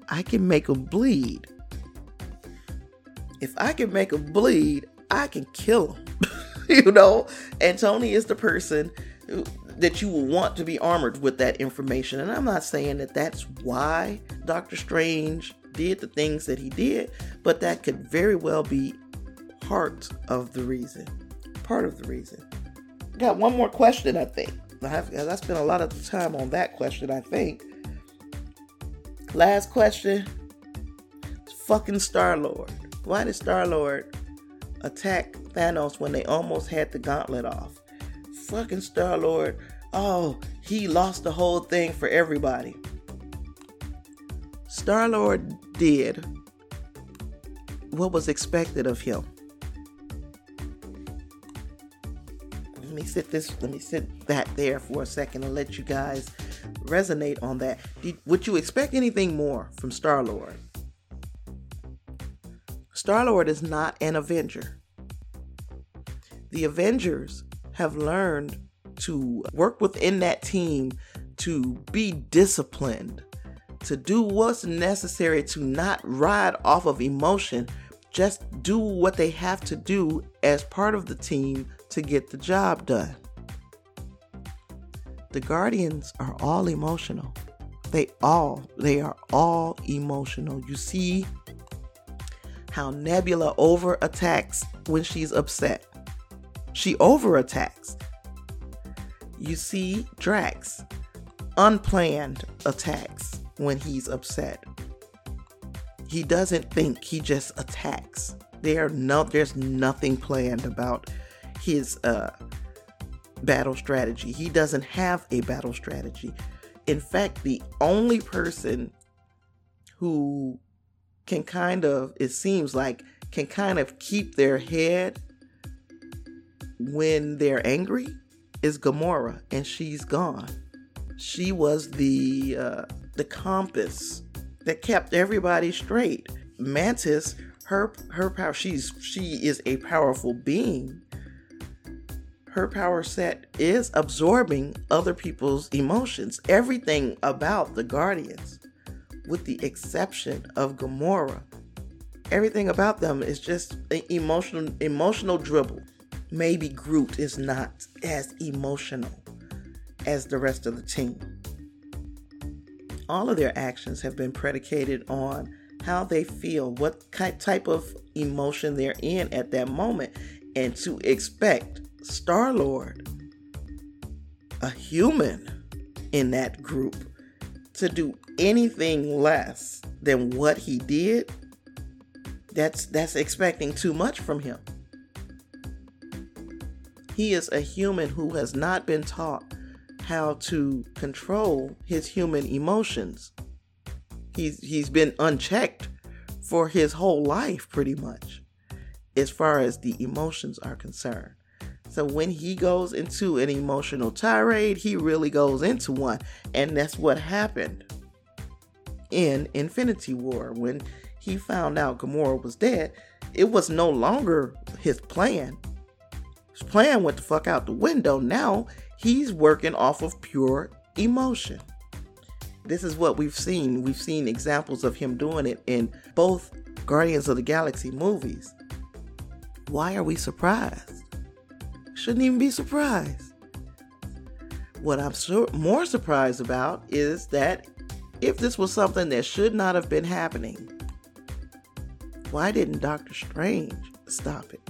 I can make him bleed. If I can make him bleed, I can kill him. you know? And Tony is the person that you will want to be armored with that information. And I'm not saying that that's why Doctor Strange did the things that he did, but that could very well be part of the reason. Part of the reason. Got one more question, I think. I have, I spent a lot of time on that question, I think. Last question. Fucking Star Lord. Why did Star Lord attack Thanos when they almost had the gauntlet off? Fucking Star Lord. Oh, he lost the whole thing for everybody. Star Lord did what was expected of him. Let me sit this. Let me sit that there for a second and let you guys resonate on that. Did, would you expect anything more from Star Lord? Star Lord is not an Avenger. The Avengers have learned to work within that team to be disciplined, to do what's necessary to not ride off of emotion, just do what they have to do as part of the team to get the job done. The Guardians are all emotional. They all, they are all emotional. You see how Nebula over attacks when she's upset. She over attacks. You see Drax unplanned attacks when he's upset. He doesn't think, he just attacks. There no there's nothing planned about his uh battle strategy. He doesn't have a battle strategy. In fact, the only person who can kind of it seems like can kind of keep their head when they're angry is Gamora and she's gone. She was the uh, the compass that kept everybody straight. Mantis, her her power, she's she is a powerful being. Her power set is absorbing other people's emotions. Everything about the Guardians, with the exception of Gamora, everything about them is just emotional emotional dribble. Maybe Groot is not as emotional as the rest of the team all of their actions have been predicated on how they feel, what type of emotion they're in at that moment, and to expect Star Lord, a human in that group, to do anything less than what he did, that's that's expecting too much from him. He is a human who has not been taught how to control his human emotions. He's he's been unchecked for his whole life pretty much as far as the emotions are concerned. So when he goes into an emotional tirade, he really goes into one. And that's what happened in Infinity War when he found out Gamora was dead. It was no longer his plan. His plan went the fuck out the window. Now he's working off of pure emotion. This is what we've seen. We've seen examples of him doing it in both Guardians of the Galaxy movies. Why are we surprised? Shouldn't even be surprised. What I'm so, more surprised about is that if this was something that should not have been happening, why didn't Doctor Strange stop it?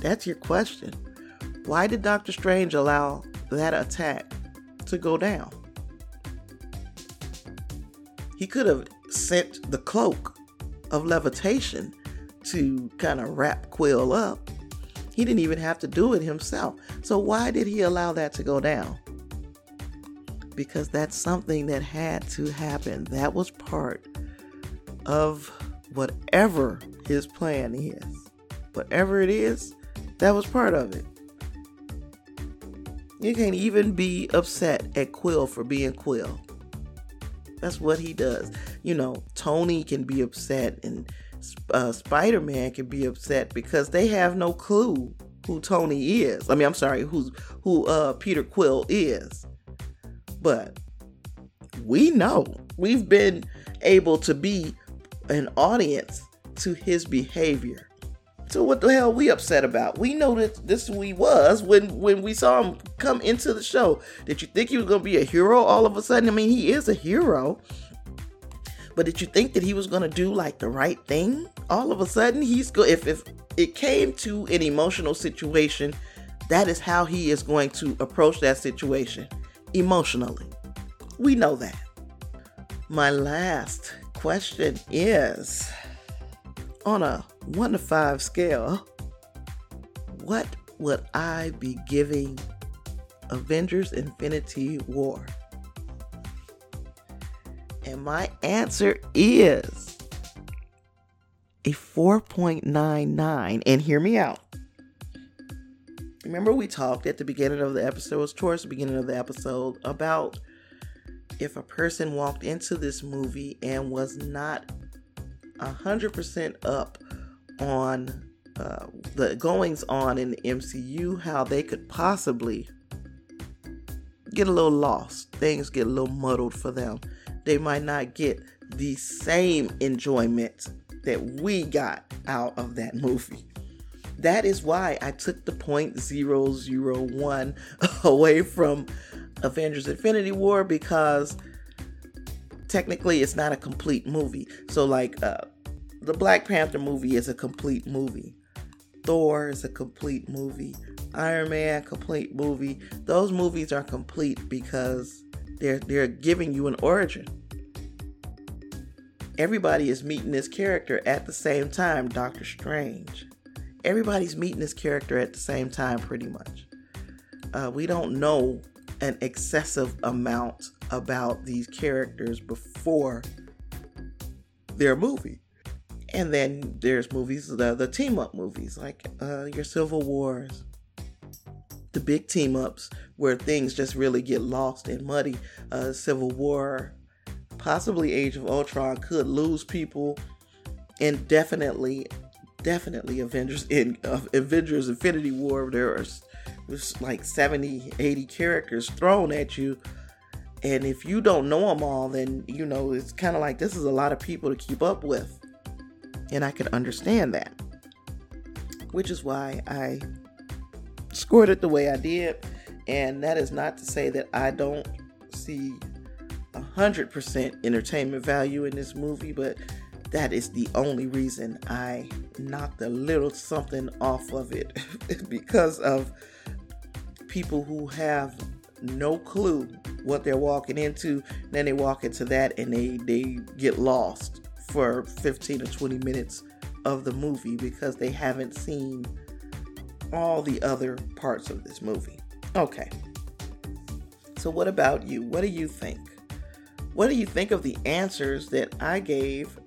That's your question. Why did Doctor Strange allow that attack to go down? He could have sent the cloak of levitation to kind of wrap Quill up. He didn't even have to do it himself. So, why did he allow that to go down? Because that's something that had to happen. That was part of whatever his plan is. Whatever it is, that was part of it. You can't even be upset at Quill for being Quill. That's what he does. You know, Tony can be upset and uh, Spider Man can be upset because they have no clue who Tony is. I mean, I'm sorry, who's who uh, Peter Quill is. But we know we've been able to be an audience to his behavior. So what the hell we upset about? We know that this he was when when we saw him come into the show. Did you think he was gonna be a hero all of a sudden? I mean, he is a hero. But did you think that he was gonna do like the right thing? All of a sudden, he's go if if it came to an emotional situation, that is how he is going to approach that situation emotionally. We know that. My last question is on a one to five scale, what would I be giving Avengers Infinity War? And my answer is a 4.99. And hear me out. Remember, we talked at the beginning of the episode, towards the beginning of the episode, about if a person walked into this movie and was not 100% up on uh, the goings on in the MCU, how they could possibly get a little lost. Things get a little muddled for them. They might not get the same enjoyment that we got out of that movie. That is why I took the point zero zero one away from Avengers Infinity War because technically it's not a complete movie. So like uh, the Black Panther movie is a complete movie. Thor is a complete movie. Iron Man complete movie. Those movies are complete because they're they're giving you an origin. Everybody is meeting this character at the same time, Doctor Strange. Everybody's meeting this character at the same time, pretty much. Uh, we don't know an excessive amount about these characters before their movie. And then there's movies, the, the team up movies, like uh, your Civil Wars, the big team ups where things just really get lost and muddy. Uh, Civil War, possibly Age of Ultron could lose people, and definitely, Avengers in uh, Avengers Infinity War. There are was like 70, 80 characters thrown at you. And if you don't know them all, then you know it's kind of like this is a lot of people to keep up with. And I can understand that. Which is why I scored it the way I did. And that is not to say that I don't see 100% entertainment value in this movie, but that is the only reason I knocked a little something off of it because of people who have no clue what they're walking into. Then they walk into that and they, they get lost for 15 or 20 minutes of the movie because they haven't seen all the other parts of this movie. Okay. So, what about you? What do you think? What do you think of the answers that I gave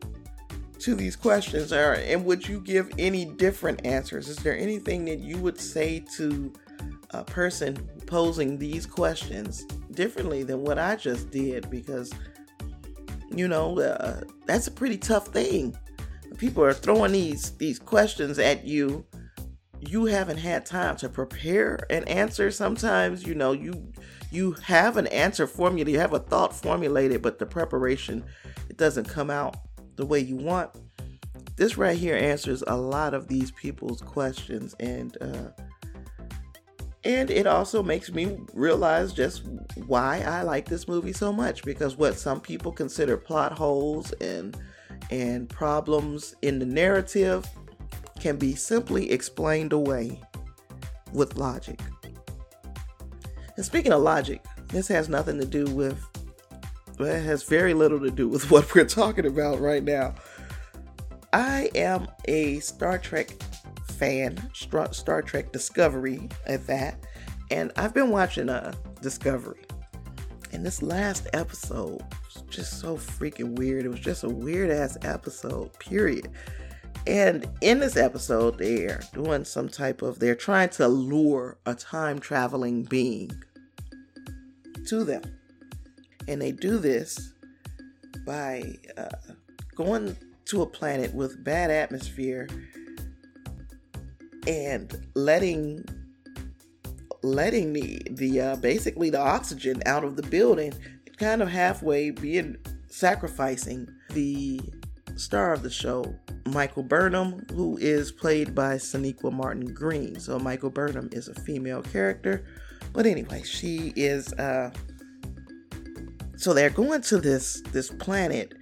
to these questions? Or, and would you give any different answers? Is there anything that you would say to a person posing these questions differently than what I just did? Because you know, uh, that's a pretty tough thing. People are throwing these these questions at you. You haven't had time to prepare an answer. Sometimes, you know, you you have an answer formulated, you have a thought formulated, but the preparation it doesn't come out the way you want. This right here answers a lot of these people's questions, and uh, and it also makes me realize just why I like this movie so much because what some people consider plot holes and and problems in the narrative can be simply explained away with logic. And speaking of logic, this has nothing to do with well, it has very little to do with what we're talking about right now. I am a Star Trek fan, Star Trek Discovery at that, and I've been watching uh, Discovery. And this last episode was just so freaking weird. It was just a weird ass episode, period. And in this episode, they're doing some type of, they're trying to lure a time traveling being to them. And they do this by uh, going to a planet with bad atmosphere and letting letting the the uh, basically the oxygen out of the building kind of halfway being sacrificing the star of the show michael burnham who is played by sonequa martin green so michael burnham is a female character but anyway she is uh so they're going to this this planet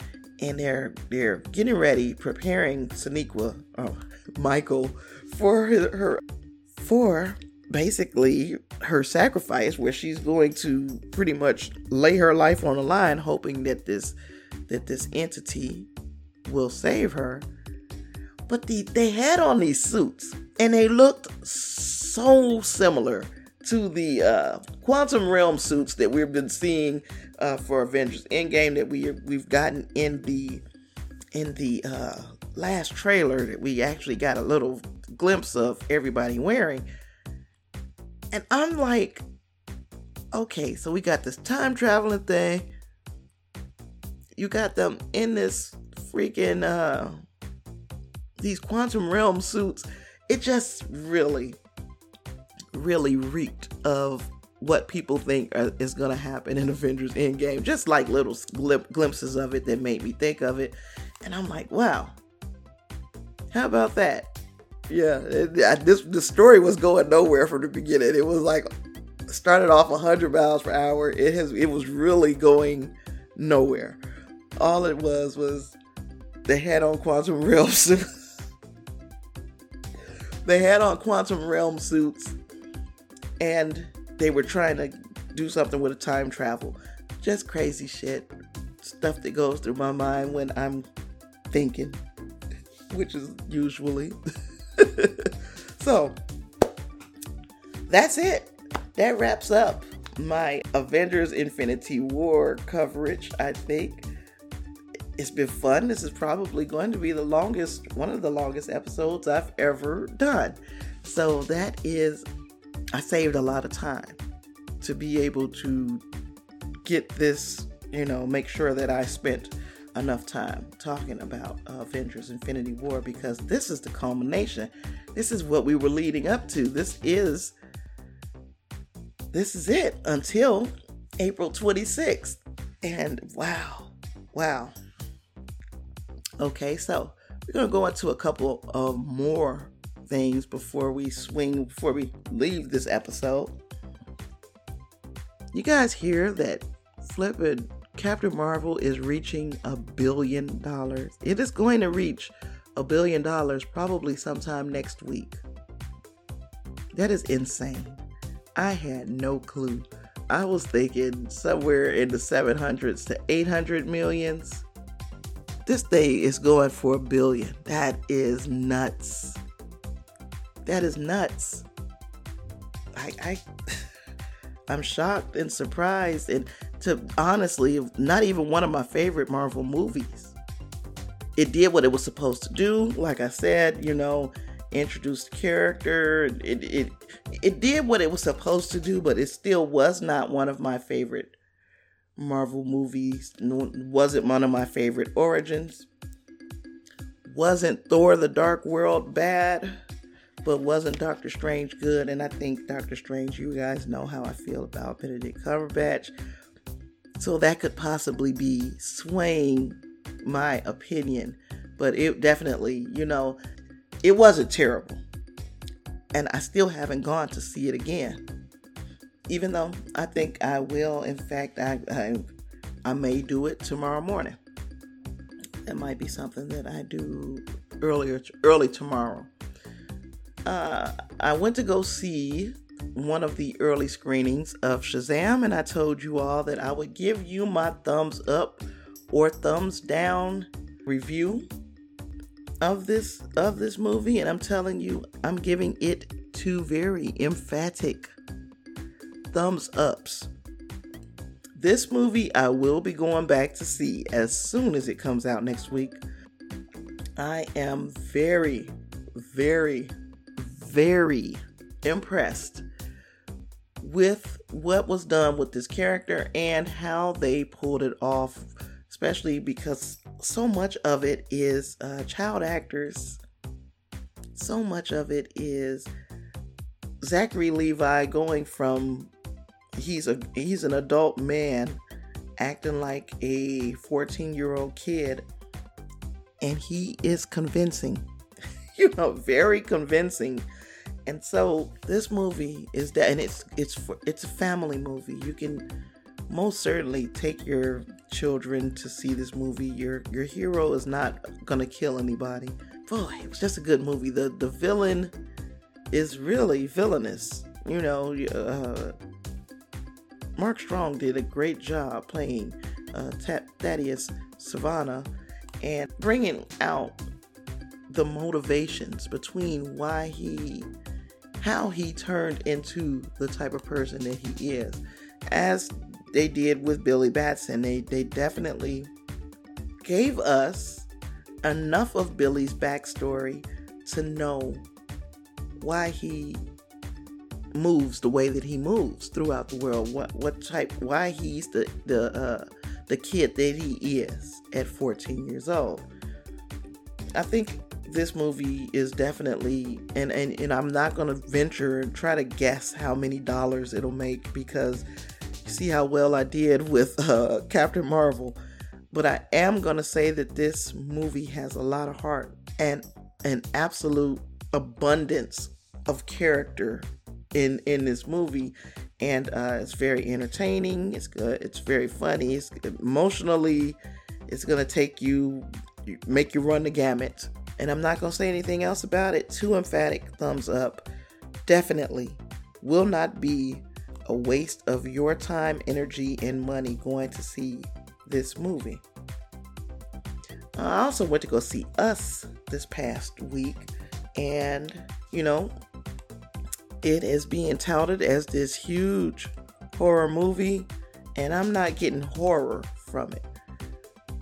and they're they're getting ready preparing sonequa oh michael for her, her for basically her sacrifice where she's going to pretty much lay her life on the line hoping that this that this entity will save her. But the, they had on these suits and they looked so similar to the uh, quantum realm suits that we've been seeing uh, for Avengers Endgame that we we've gotten in the in the uh, last trailer that we actually got a little glimpse of everybody wearing. And I'm like, okay, so we got this time traveling thing. You got them in this freaking uh these quantum realm suits. It just really really reeked of what people think is going to happen in Avengers Endgame. Just like little glimpses of it that made me think of it. And I'm like, wow, how about that? Yeah, it, I, this the story was going nowhere from the beginning. It was like started off 100 miles per hour. It has it was really going nowhere. All it was was they had on quantum realm suits. They had on quantum realm suits and they were trying to do something with a time travel. Just crazy shit. Stuff that goes through my mind when I'm thinking, which is usually. so, that's it. That wraps up my Avengers Infinity War coverage, I think. It's been fun. This is probably going to be the longest, one of the longest episodes I've ever done. So that is I saved a lot of time to be able to get this, you know, make sure that I spent enough time talking about Avengers Infinity War because this is the culmination. This is what we were leading up to. This is this is it until April 26th. And wow. Wow. Okay, so we're going to go into a couple of more things before we swing, before we leave this episode. You guys hear that flippin' Captain Marvel is reaching a billion dollars. It is going to reach a billion dollars probably sometime next week. That is insane. I had no clue. I was thinking somewhere in the 700s to 800 millions. This thing is going for a billion. That is nuts. That is nuts. I, I I'm shocked and surprised and to honestly not even one of my favorite Marvel movies. It did what it was supposed to do. Like I said, you know, introduced character. It it it did what it was supposed to do, but it still was not one of my favorite Marvel movies. Wasn't one of my favorite origins. Wasn't Thor the Dark World bad? but wasn't Doctor Strange good? And I think Doctor Strange, you guys know how I feel about Benedict Cumberbatch. So that could possibly be swaying my opinion. But it definitely, you know, it wasn't terrible. And I still haven't gone to see it again. Even though I think I will. In fact, I, I, I may do it tomorrow morning. That might be something that I do earlier, early tomorrow uh, I went to go see one of the early screenings of Shazam, and I told you all that I would give you my thumbs up or thumbs down review of this of this movie, and I'm telling you, I'm giving it two very emphatic thumbs ups. This movie I will be going back to see as soon as it comes out next week. I am very, very, very impressed with what was done with this character and how they pulled it off, especially because so much of it is uh, child actors. So much of it is Zachary Levi going from he's a he's an adult man acting like a 14 year old kid and he is convincing you know very convincing and so this movie is that, and it's it's for, it's a family movie. You can most certainly take your children to see this movie. Your your hero is not gonna kill anybody. Boy, it was just a good movie. The the villain is really villainous. You know, uh, Mark Strong did a great job playing uh, Thaddeus Sivana and bringing out the motivations between why he how he turned into the type of person that he is. As they did with billy batson they they definitely gave us enough of billy's backstory to know why he moves the way that he moves throughout the world what what type why he's the the uh the kid that he is at 14 years old. I think this movie is definitely and and, and i'm not to venture and try to guess how many dollars it'll make because you see how well i did with uh, captain marvel but i am to say that this movie has a lot of heart and an absolute abundance of character in in this movie and uh, it's very entertaining it's good it's very funny it's emotionally it's gonna take you make you run the gamut and I'm not to say anything else about it. Two emphatic thumbs up. Definitely will not be a waste of your time, energy, and money going to see this movie. I also went to go see Us this past week, and you know, it is being touted as this huge horror movie, and I'm not getting horror from it.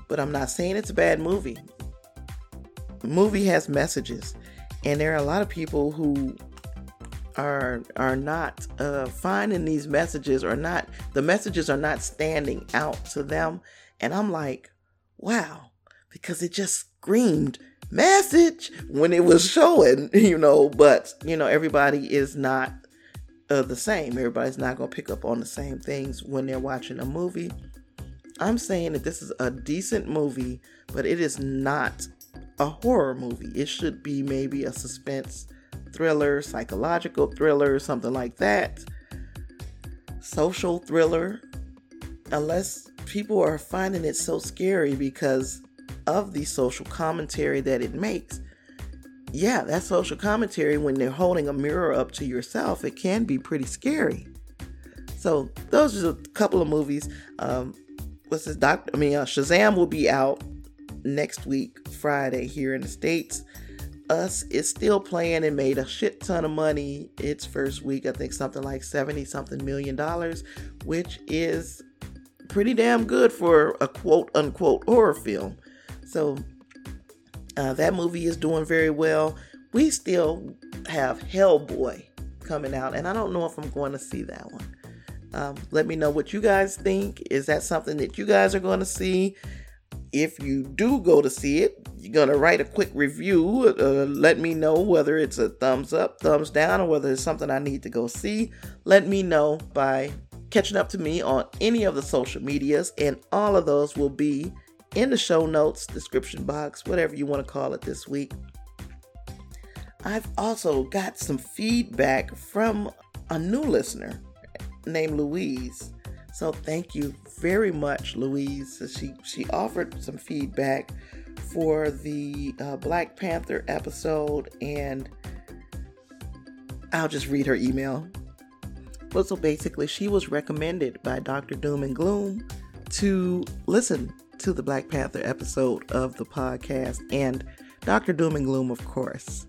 But I'm not saying it's a bad movie movie has messages, and there are a lot of people who are are not uh, finding these messages or not the messages are not standing out to them, and I'm like, wow, because it just screamed message when it was showing, you know. But you know, everybody is not uh, the same. Everybody's not gonna pick up on the same things when they're watching a movie. I'm saying that this is a decent movie, but it is not a horror movie. It should be maybe a suspense thriller, psychological thriller, something like that. Social thriller. Unless people are finding it so scary because of the social commentary that it makes. Yeah, that social commentary, when they're holding a mirror up to yourself, it can be pretty scary. So, those are a couple of movies. Um, what's this? Doctor? I mean, uh, Shazam will be out next week, Friday, here in the States. Us is still playing and made a shit ton of money its first week. I think something like 70 something million dollars, which is pretty damn good for a quote unquote horror film. So uh, that movie is doing very well. We still have Hellboy coming out, and I don't know if I'm going to see that one. Um, let me know what you guys think. Is that something that you guys are going to see? if you do go to see it, you're going to write a quick review. Uh, let me know whether it's a thumbs up, thumbs down, or whether it's something I need to go see. Let me know by catching up to me on any of the social medias, and all of those will be in the show notes, description box, whatever you want to call it this week. I've also got some feedback from a new listener named Louise. So thank you very much, Louise. She she offered some feedback for the uh, Black Panther episode, and I'll just read her email. Well, so basically, she was recommended by Dr. Doom and Gloom to listen to the Black Panther episode of the podcast, and Dr. Doom and Gloom, of course,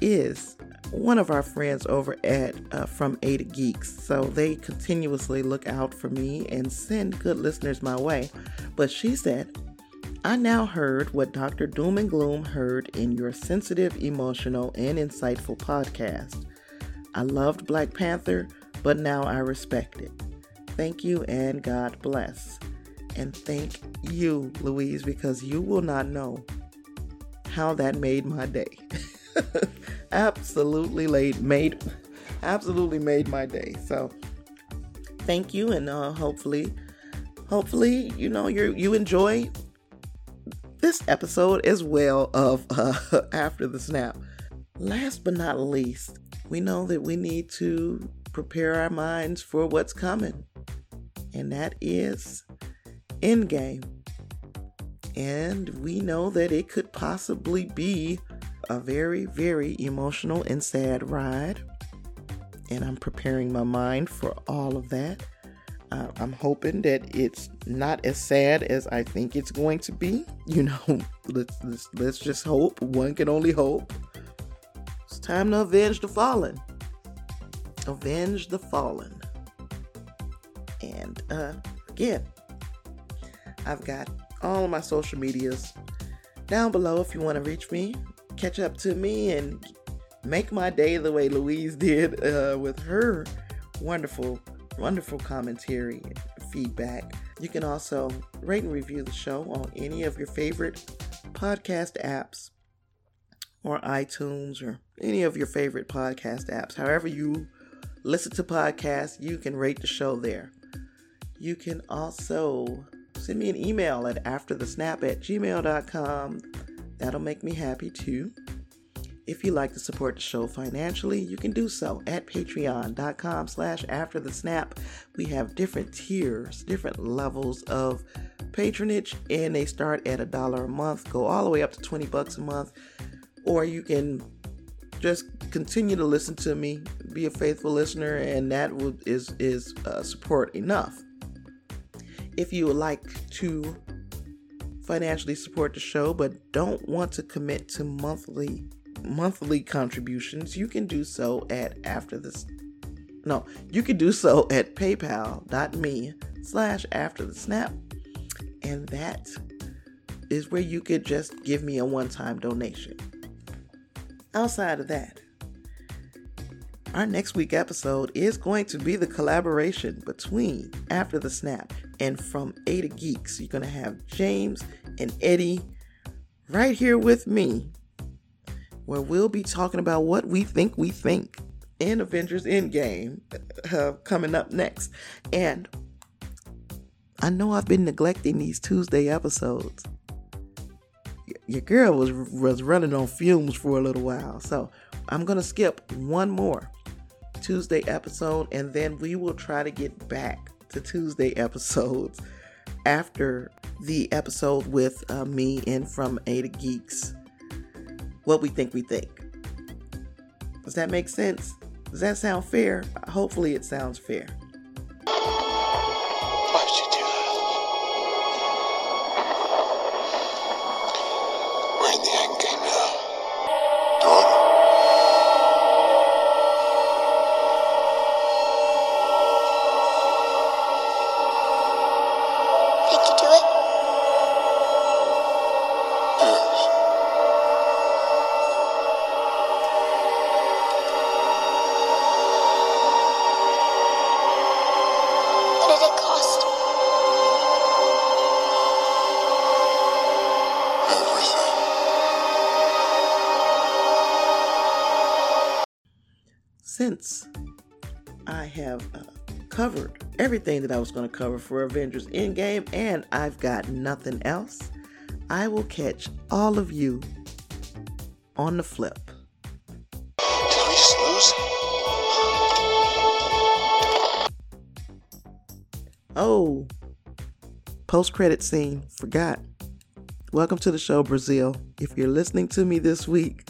is one of our friends over at uh, From A to Geeks. So they continuously look out for me and send good listeners my way. But she said, I now heard what Dr. Doom and Gloom heard in your sensitive, emotional, and insightful podcast. I loved Black Panther, but now I respect it. Thank you and God bless. And thank you, Louise, because you will not know how that made my day. absolutely laid, made absolutely made my day. So thank you, and uh, hopefully, hopefully, you know you you enjoy this episode as well of uh, after the snap. Last but not least, we know that we need to prepare our minds for what's coming, and that is Endgame. And we know that it could possibly be a very, very emotional and sad ride. And I'm preparing my mind for all of that. uh, I'm hoping that it's not as sad as I think it's going to be. You know, let's, let's, let's just hope. One can only hope. It's time to avenge the fallen. Avenge the fallen. And uh, again, I've got all of my social medias down below if you want to reach me, catch up to me, and make my day the way Louise did uh, with her wonderful, wonderful commentary and feedback. You can also rate and review the show on any of your favorite podcast apps or iTunes or any of your favorite podcast apps. However, you listen to podcasts, you can rate the show there. You can also send me an email at afterthesnap at gmail.com. That'll make me happy too. If you'd like to support the show financially, you can do so at patreon.com slash after the snap. We have different tiers, different levels of patronage, and they start at a dollar a month, go all the way up to 20 bucks a month. Or you can just continue to listen to me, be a faithful listener, and that is is, is uh, support enough. If you would like to financially support the show but don't want to commit to monthly monthly contributions, you can do so at after this. No, you can do so at paypal.me slash after the snap. And that is where you could just give me a one time donation. Outside of that, our next week episode is going to be the collaboration between After the Snap and From A to Geeks. You're going to have James and Eddie right here with me where we'll be talking about what we think we think in Avengers Endgame uh, coming up next. And I know I've been neglecting these Tuesday episodes. Your girl was was running on fumes for a little while, so I'm gonna skip one more Tuesday episode, and then we will try to get back to Tuesday episodes after the episode with uh, me and from A to Geeks what we think we think. Does that make sense? Does that sound fair? Hopefully, it sounds fair. Everything that I was going to cover for Avengers Endgame and I've got nothing else, I will catch all of you on the flip. Oh, post credit scene, forgot. Welcome to the show, Brazil. If you're listening to me this week,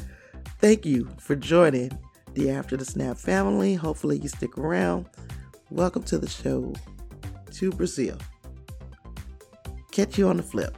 thank you for joining the After the Snap family. Hopefully, you stick around. Welcome to the show, to Brazil. Catch you on the flip.